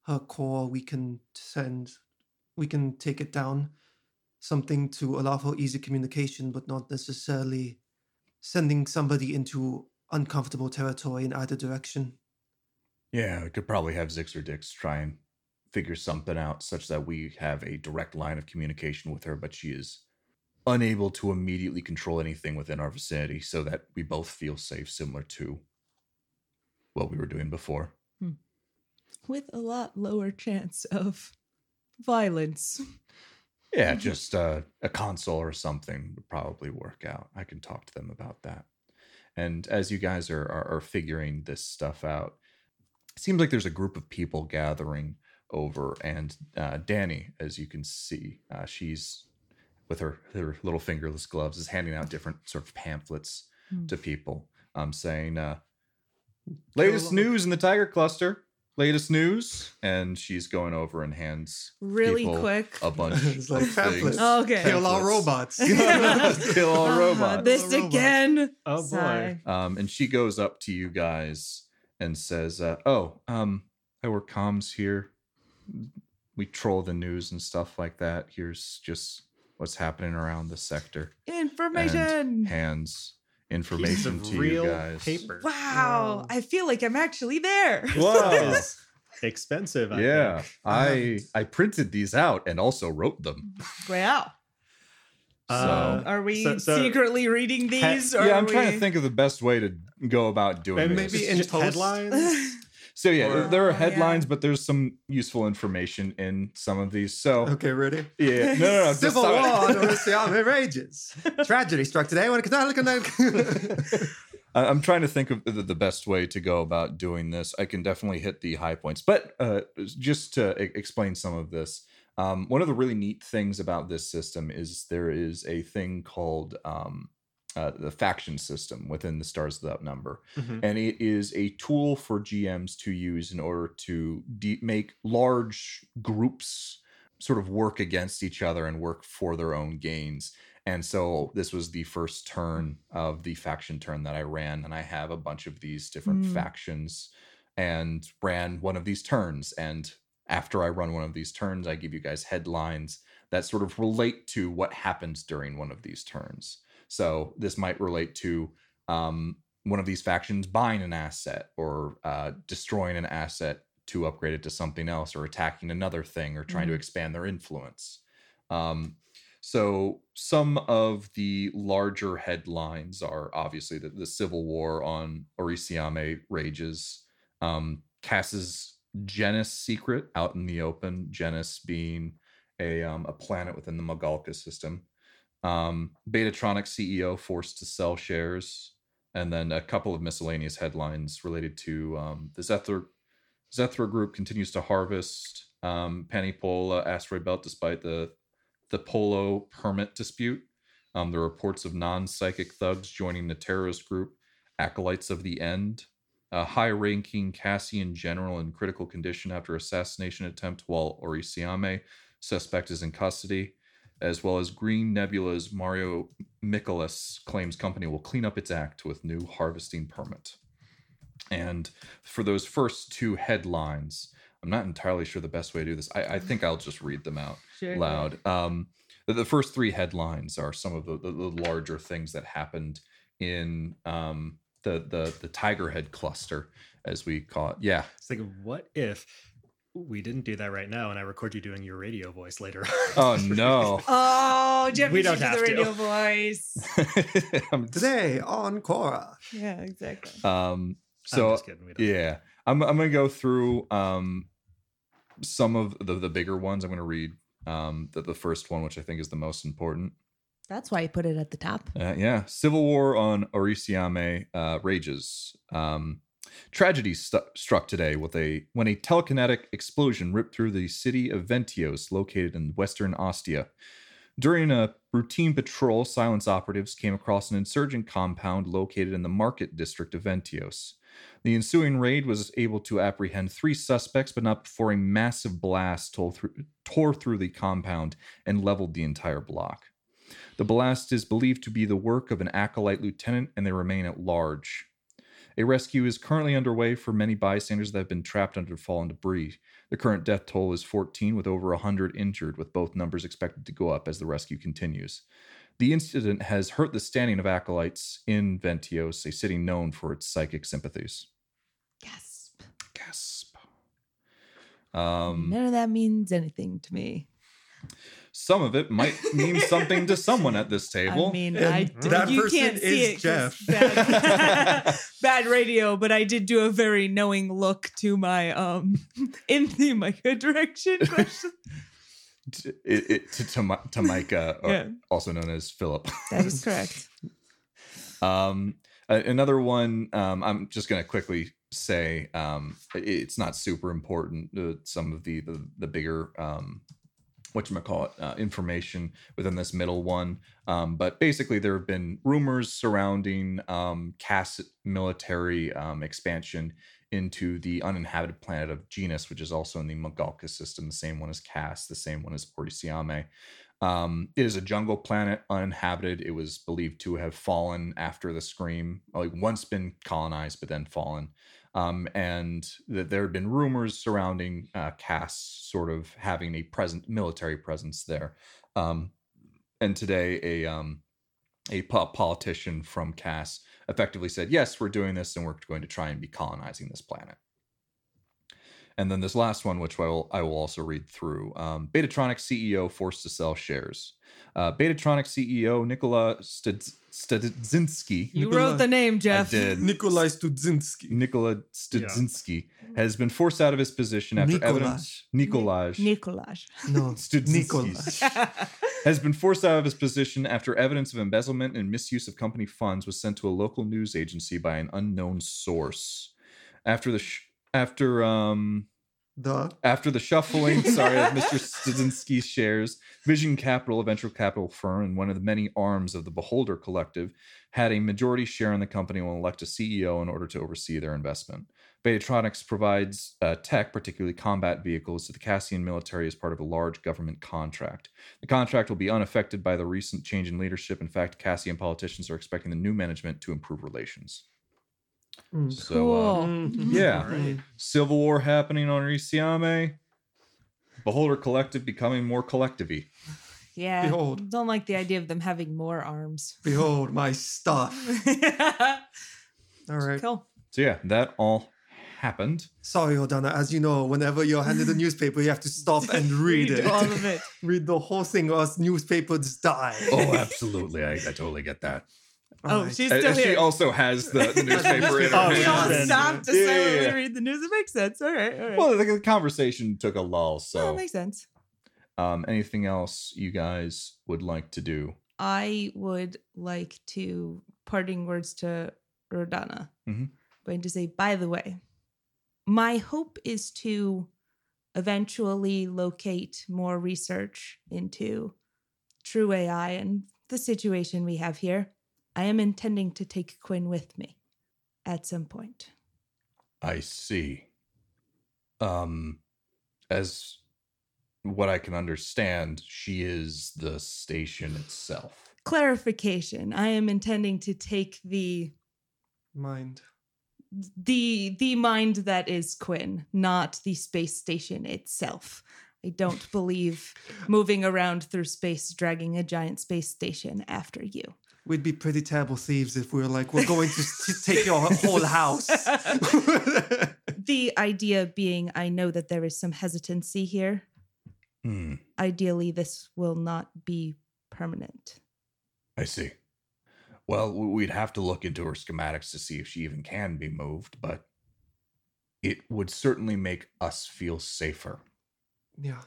her core. We can send, we can take it down. Something to allow for easy communication, but not necessarily sending somebody into uncomfortable territory in either direction. Yeah, we could probably have Zix or Dix try and figure something out such that we have a direct line of communication with her, but she is unable to immediately control anything within our vicinity so that we both feel safe, similar to what we were doing before. Hmm. With a lot lower chance of violence. Yeah, Mhm. just uh, a console or something would probably work out. I can talk to them about that. And as you guys are, are, are figuring this stuff out, it seems like there's a group of people gathering over. And uh, Danny, as you can see, uh, she's with her, her little fingerless gloves, is handing out different sort of pamphlets Hmm. to people, um, saying, uh, latest news in the Tiger Cluster. Latest news. And she's going over and hands Really quick. a bunch [laughs] It's like of pamphlets. things. Oh, okay. Kill all [laughs] [laughs] robots. Kill all Ah, robots. This All robots. again. Oh, boy. Um, and she goes up to you guys and says, uh, "Oh, um, I work comms here. We troll the news and stuff like that. Here's just what's happening around the sector. Information. Hands Piece information to real you guys. paper. Wow. Wow. I feel like I'm actually there. Wow. That is expensive. I yeah, think. I I printed these out and also wrote them. Wow. Uh, Are we so- so- secretly reading these? or yeah, I'm trying to think of the best way to go about doing And this. maybe in just headlines. [laughs] So yeah, Or- there are Oh, yeah. headlines, but there's some useful information in some of these. So Okay, ready? yeah, no, no, no. just Civil sorry. War during the [laughs] army rages. Tragedy struck today when a [laughs] I- I'm trying to think of the, the best way to go about doing this. I can definitely hit the high points, but uh, just to explain some of this, um, one of the really neat things about this system is there is a thing called um, uh, the faction system within the Stars Without Number, Mhm. and it is a tool for GMs to use in order to de- make large groups sort of work against each other and work for their own gains. And so this was the first turn of the faction turn that I ran, and I have a bunch of these different Mm. factions and ran one of these turns. And after I run one of these turns, I give you guys headlines that sort of relate to what happens during one of these turns. So this might relate to um, one of these factions buying an asset or uh, destroying an asset to upgrade it to something else or attacking another thing or trying to Mhm. expand their influence. Um, so some of the larger headlines are obviously that the civil war on Orisiame rages. Um, Cass's Genis secret out in the open. Genis being a um, a planet within the Magalka system. Um, Betatronic CEO forced to sell shares, and then a couple of miscellaneous headlines related to um, the Zethra Zethra Group continues to harvest um, Panipola asteroid belt despite the the Polo permit dispute. Um, the reports of non-psychic thugs joining the terrorist group Acolytes of the End. A high-ranking Cassian general in critical condition after assassination attempt while Orisiame suspect is in custody, as well as Green Nebula's Mario Michaelis claims company will clean up its act with new harvesting permit. And for those first two headlines, I'm not entirely sure the best way to do this. I, I think I'll just read them out Sure. loud. Um, the, the first three headlines are some of the, the, the larger things that happened in um, the the the Tiger Head cluster, as we call it. Yeah, It's like, what if we didn't do that right now and I record you doing your radio voice later? [laughs] Oh [laughs] no. Oh, Jeff, We you don't do have the to. radio [laughs] voice. Today on Cora. Yeah, exactly. um, I'm so just kidding. We don't. yeah, I'm I'm gonna go through um some of the the bigger ones. I'm gonna read um the, the first one, which I think is the most important. That's why you put it at the top. Uh, yeah, civil war on Orisiame uh, rages. Um, tragedy struck today with a when a telekinetic explosion ripped through the city of Ventios, located in western Ostia. During a routine patrol, silence operatives came across an insurgent compound located in the market district of Ventios. The ensuing raid was able to apprehend three suspects, but not before a massive blast tore through, tore through the compound and leveled the entire block. The blast is believed to be the work of an acolyte lieutenant, and they remain at large. A rescue is currently underway for many bystanders that have been trapped under fallen debris. The current death toll is 14, with over 100 injured, with both numbers expected to go up as the rescue continues. The incident has hurt the standing of acolytes in Ventios, a city known for its psychic sympathies. Gasp. Gasp. Um, None of that means anything to me. Some of it might mean something to someone at this [laughs] table. I mean, And I that you person can't see is it 'cause Jeff. Bad, [laughs] [laughs] bad radio, but I did do a very knowing look to my um in the Micah direction question. T- it, it, to, to, Mi- to Micah, or Yeah. also known as Philip. That is correct. Um, another one. Um, I'm just going to quickly say um, it's not super important. Uh, some of the the, the bigger um, what you call it uh, information within this middle one. Um, but basically, there have been rumors surrounding um, Cass military um, expansion into the uninhabited planet of Genus, which is also in the Magalka system, the same one as Cass, the same one as Orisiame. Um, it is a jungle planet, uninhabited. It was believed to have fallen after the scream, like once been colonized, but then fallen. Um, and that there had been rumors surrounding uh, Cass sort of having a present military presence there. Um, and today, a um, a po- politician from Cass effectively said, "Yes, we're doing this, and we're going to try and be colonizing this planet." And then this last one, which I will, I will also read through. Um, Betatronic CEO forced to sell shares. Uh, Betatronic CEO Nikola Stad- Stadzinski. You Nicola- wrote the name, Jeff. did. Nikolai Studzinski. Nikola Stadzinski has been forced out of his position after Nikolaj. evidence. Nikolaj Nikolaj. No, [laughs] Studzinski [laughs] has been forced out of his position after evidence of embezzlement and misuse of company funds was sent to a local news agency by an unknown source. After the sh- after um The after the shuffling, [laughs] sorry, of Mr. Studzinski's shares, Vision Capital, a venture capital firm and one of the many arms of the Beholder Collective, had a majority share in the company and will elect a CEO in order to oversee their investment. Betatronics provides uh, tech, particularly combat vehicles, to the Cassian military as part of a large government contract. The contract will be unaffected by the recent change in leadership. In fact, Cassian politicians are expecting the new management to improve relations. Mm. So, uh, Cool. Mhm. yeah. All right. Civil War happening on Risiame. Beholder Collective becoming more collectivey. Yeah. Behold. Don't like the idea of them having more arms. behold my stuff. [laughs] All right. Cool. So yeah, that all happened. Sorry, Odana. As you know, whenever you're handed a [laughs] newspaper, you have to stop [laughs] and read it. all of it. read the whole thing, or else newspapers die. Oh, absolutely. I, I totally get that. Oh, Alright. she's still she here. She also has the, [laughs] the newspaper in her Oh, we yeah. all hand. Stopped to Yeah, yeah, silently yeah. read the news. It makes sense. All right, all right. Well, the, the conversation took a lull. oh, So, it makes sense. um, anything else you guys would like to do? I would like to parting words to Rodana. Mhm. Going to say, by the way, my hope is to eventually locate more research into true AI and the situation we have here. I am intending to take Quinn with me at some point. I see. Um, as what I can understand, she is the station itself. Clarification: I am intending to take the Mind. the the mind that is Quinn, not the space station itself. I don't [laughs] believe moving around through space dragging a giant space station after you. We'd be pretty terrible thieves if we were like, we're going to s- take your whole house. [laughs] The idea being I know that there is some hesitancy here. Hmm. Ideally this will not be permanent. I see. Well, we'd have to look into her schematics to see if she even can be moved, but it would certainly make us feel safer. yeah.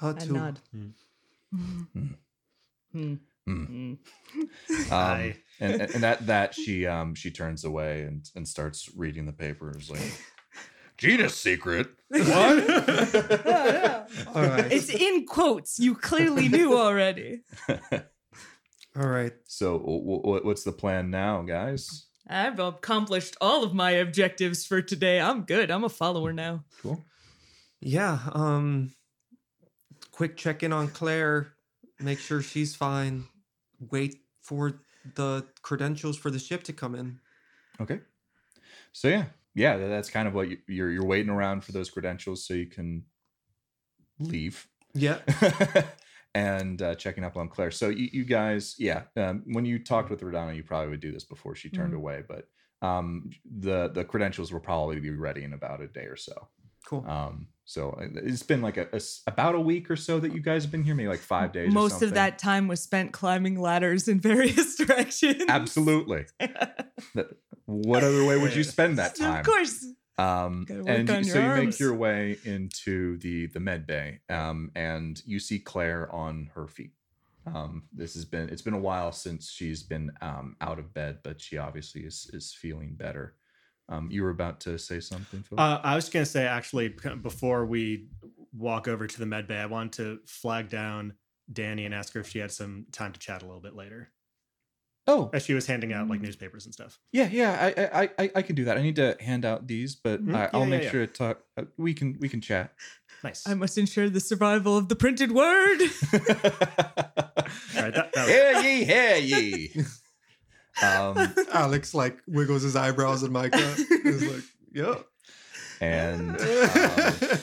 Her I too. nod. Hmm. [laughs] Hmm. Hmm. Hmm. [laughs] Um, and, and and that that she um she turns away and and starts reading the papers like [laughs] Gina's secret. [laughs] What? All right. It's in quotes. You clearly knew already. All right. so w- w- what's the plan now, guys? I've accomplished all of my objectives for today. I'm good. I'm a follower now. Cool. Yeah. Um. Quick check in on Claire. Make sure she's fine. Wait for the credentials for the ship to come in. Okay. So yeah, yeah, that's kind of what you, you're you're waiting around for those credentials so you can leave. Yeah. [laughs] and uh, checking up on Claire. So you, you guys, yeah, um, when you talked with Rodana, you probably would do this before she turned Mhm. away, but um, the the credentials will probably be ready in about a day or so. Cool. Um, so uh, it's been like a, a about a week or so that you guys have been here, maybe like five days. or Most of that time was spent climbing ladders in [laughs] various directions. absolutely. [laughs] What other way would you spend that [laughs] time? Of course. Um, and so you make your way into the the med bay, um, and you see Claire on her feet. Um, this has been it's been a while since she's been um, out of bed, but she obviously is is feeling better. Um, you were about to say something, Phil. Uh, I was going to say, actually, kind of before we walk over to the med bay, I wanted to flag down Danny and ask her if she had some time to chat a little bit later. oh, As she was handing out Mm. like newspapers and stuff. yeah, yeah, I, I, I, I can do that. I need to hand out these, but Mhm. I, I'll yeah, make yeah. sure to talk. Uh, we can, we can chat. Nice. I must ensure the survival of the printed word. [laughs] All right, that, that was- hear ye, hear ye. [laughs] um, [laughs] Alex like wiggles his eyebrows at Micah. He's like, "Yep." and [laughs] um,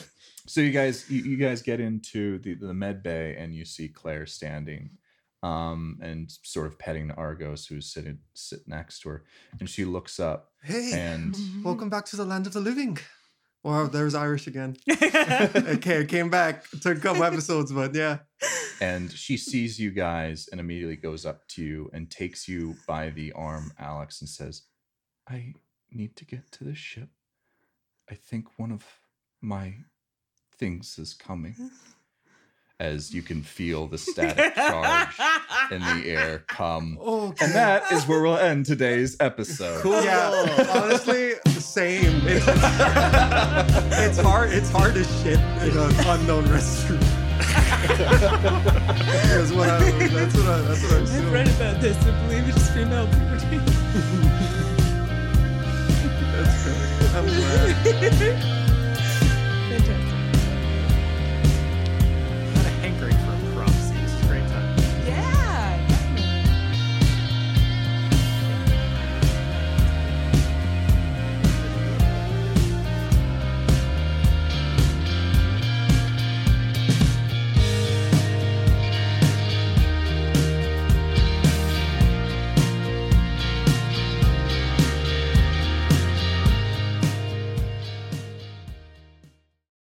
so you guys you, you guys get into the, the med bay and you see claire standing um and sort of petting argos who's sitting sit next to her and she looks up hey, and welcome back to the land of the living. Wow, there's Irish again. [laughs] okay, it came back. It took a couple episodes, but yeah. and she sees you guys and immediately goes up to you and takes you by the arm alex and says i need to get to the ship i think one of my things is coming [laughs] as you can feel the static [laughs] charge in the air come Okay. And that is where we'll end today's episode. Cool. Yeah, [laughs] honestly, same. It's, [laughs] it's hard. It's hard as shit in an unknown restroom. that's what I. That's what I. That's what I'm I've read about this. I believe it's female puberty. That's great. I'm glad.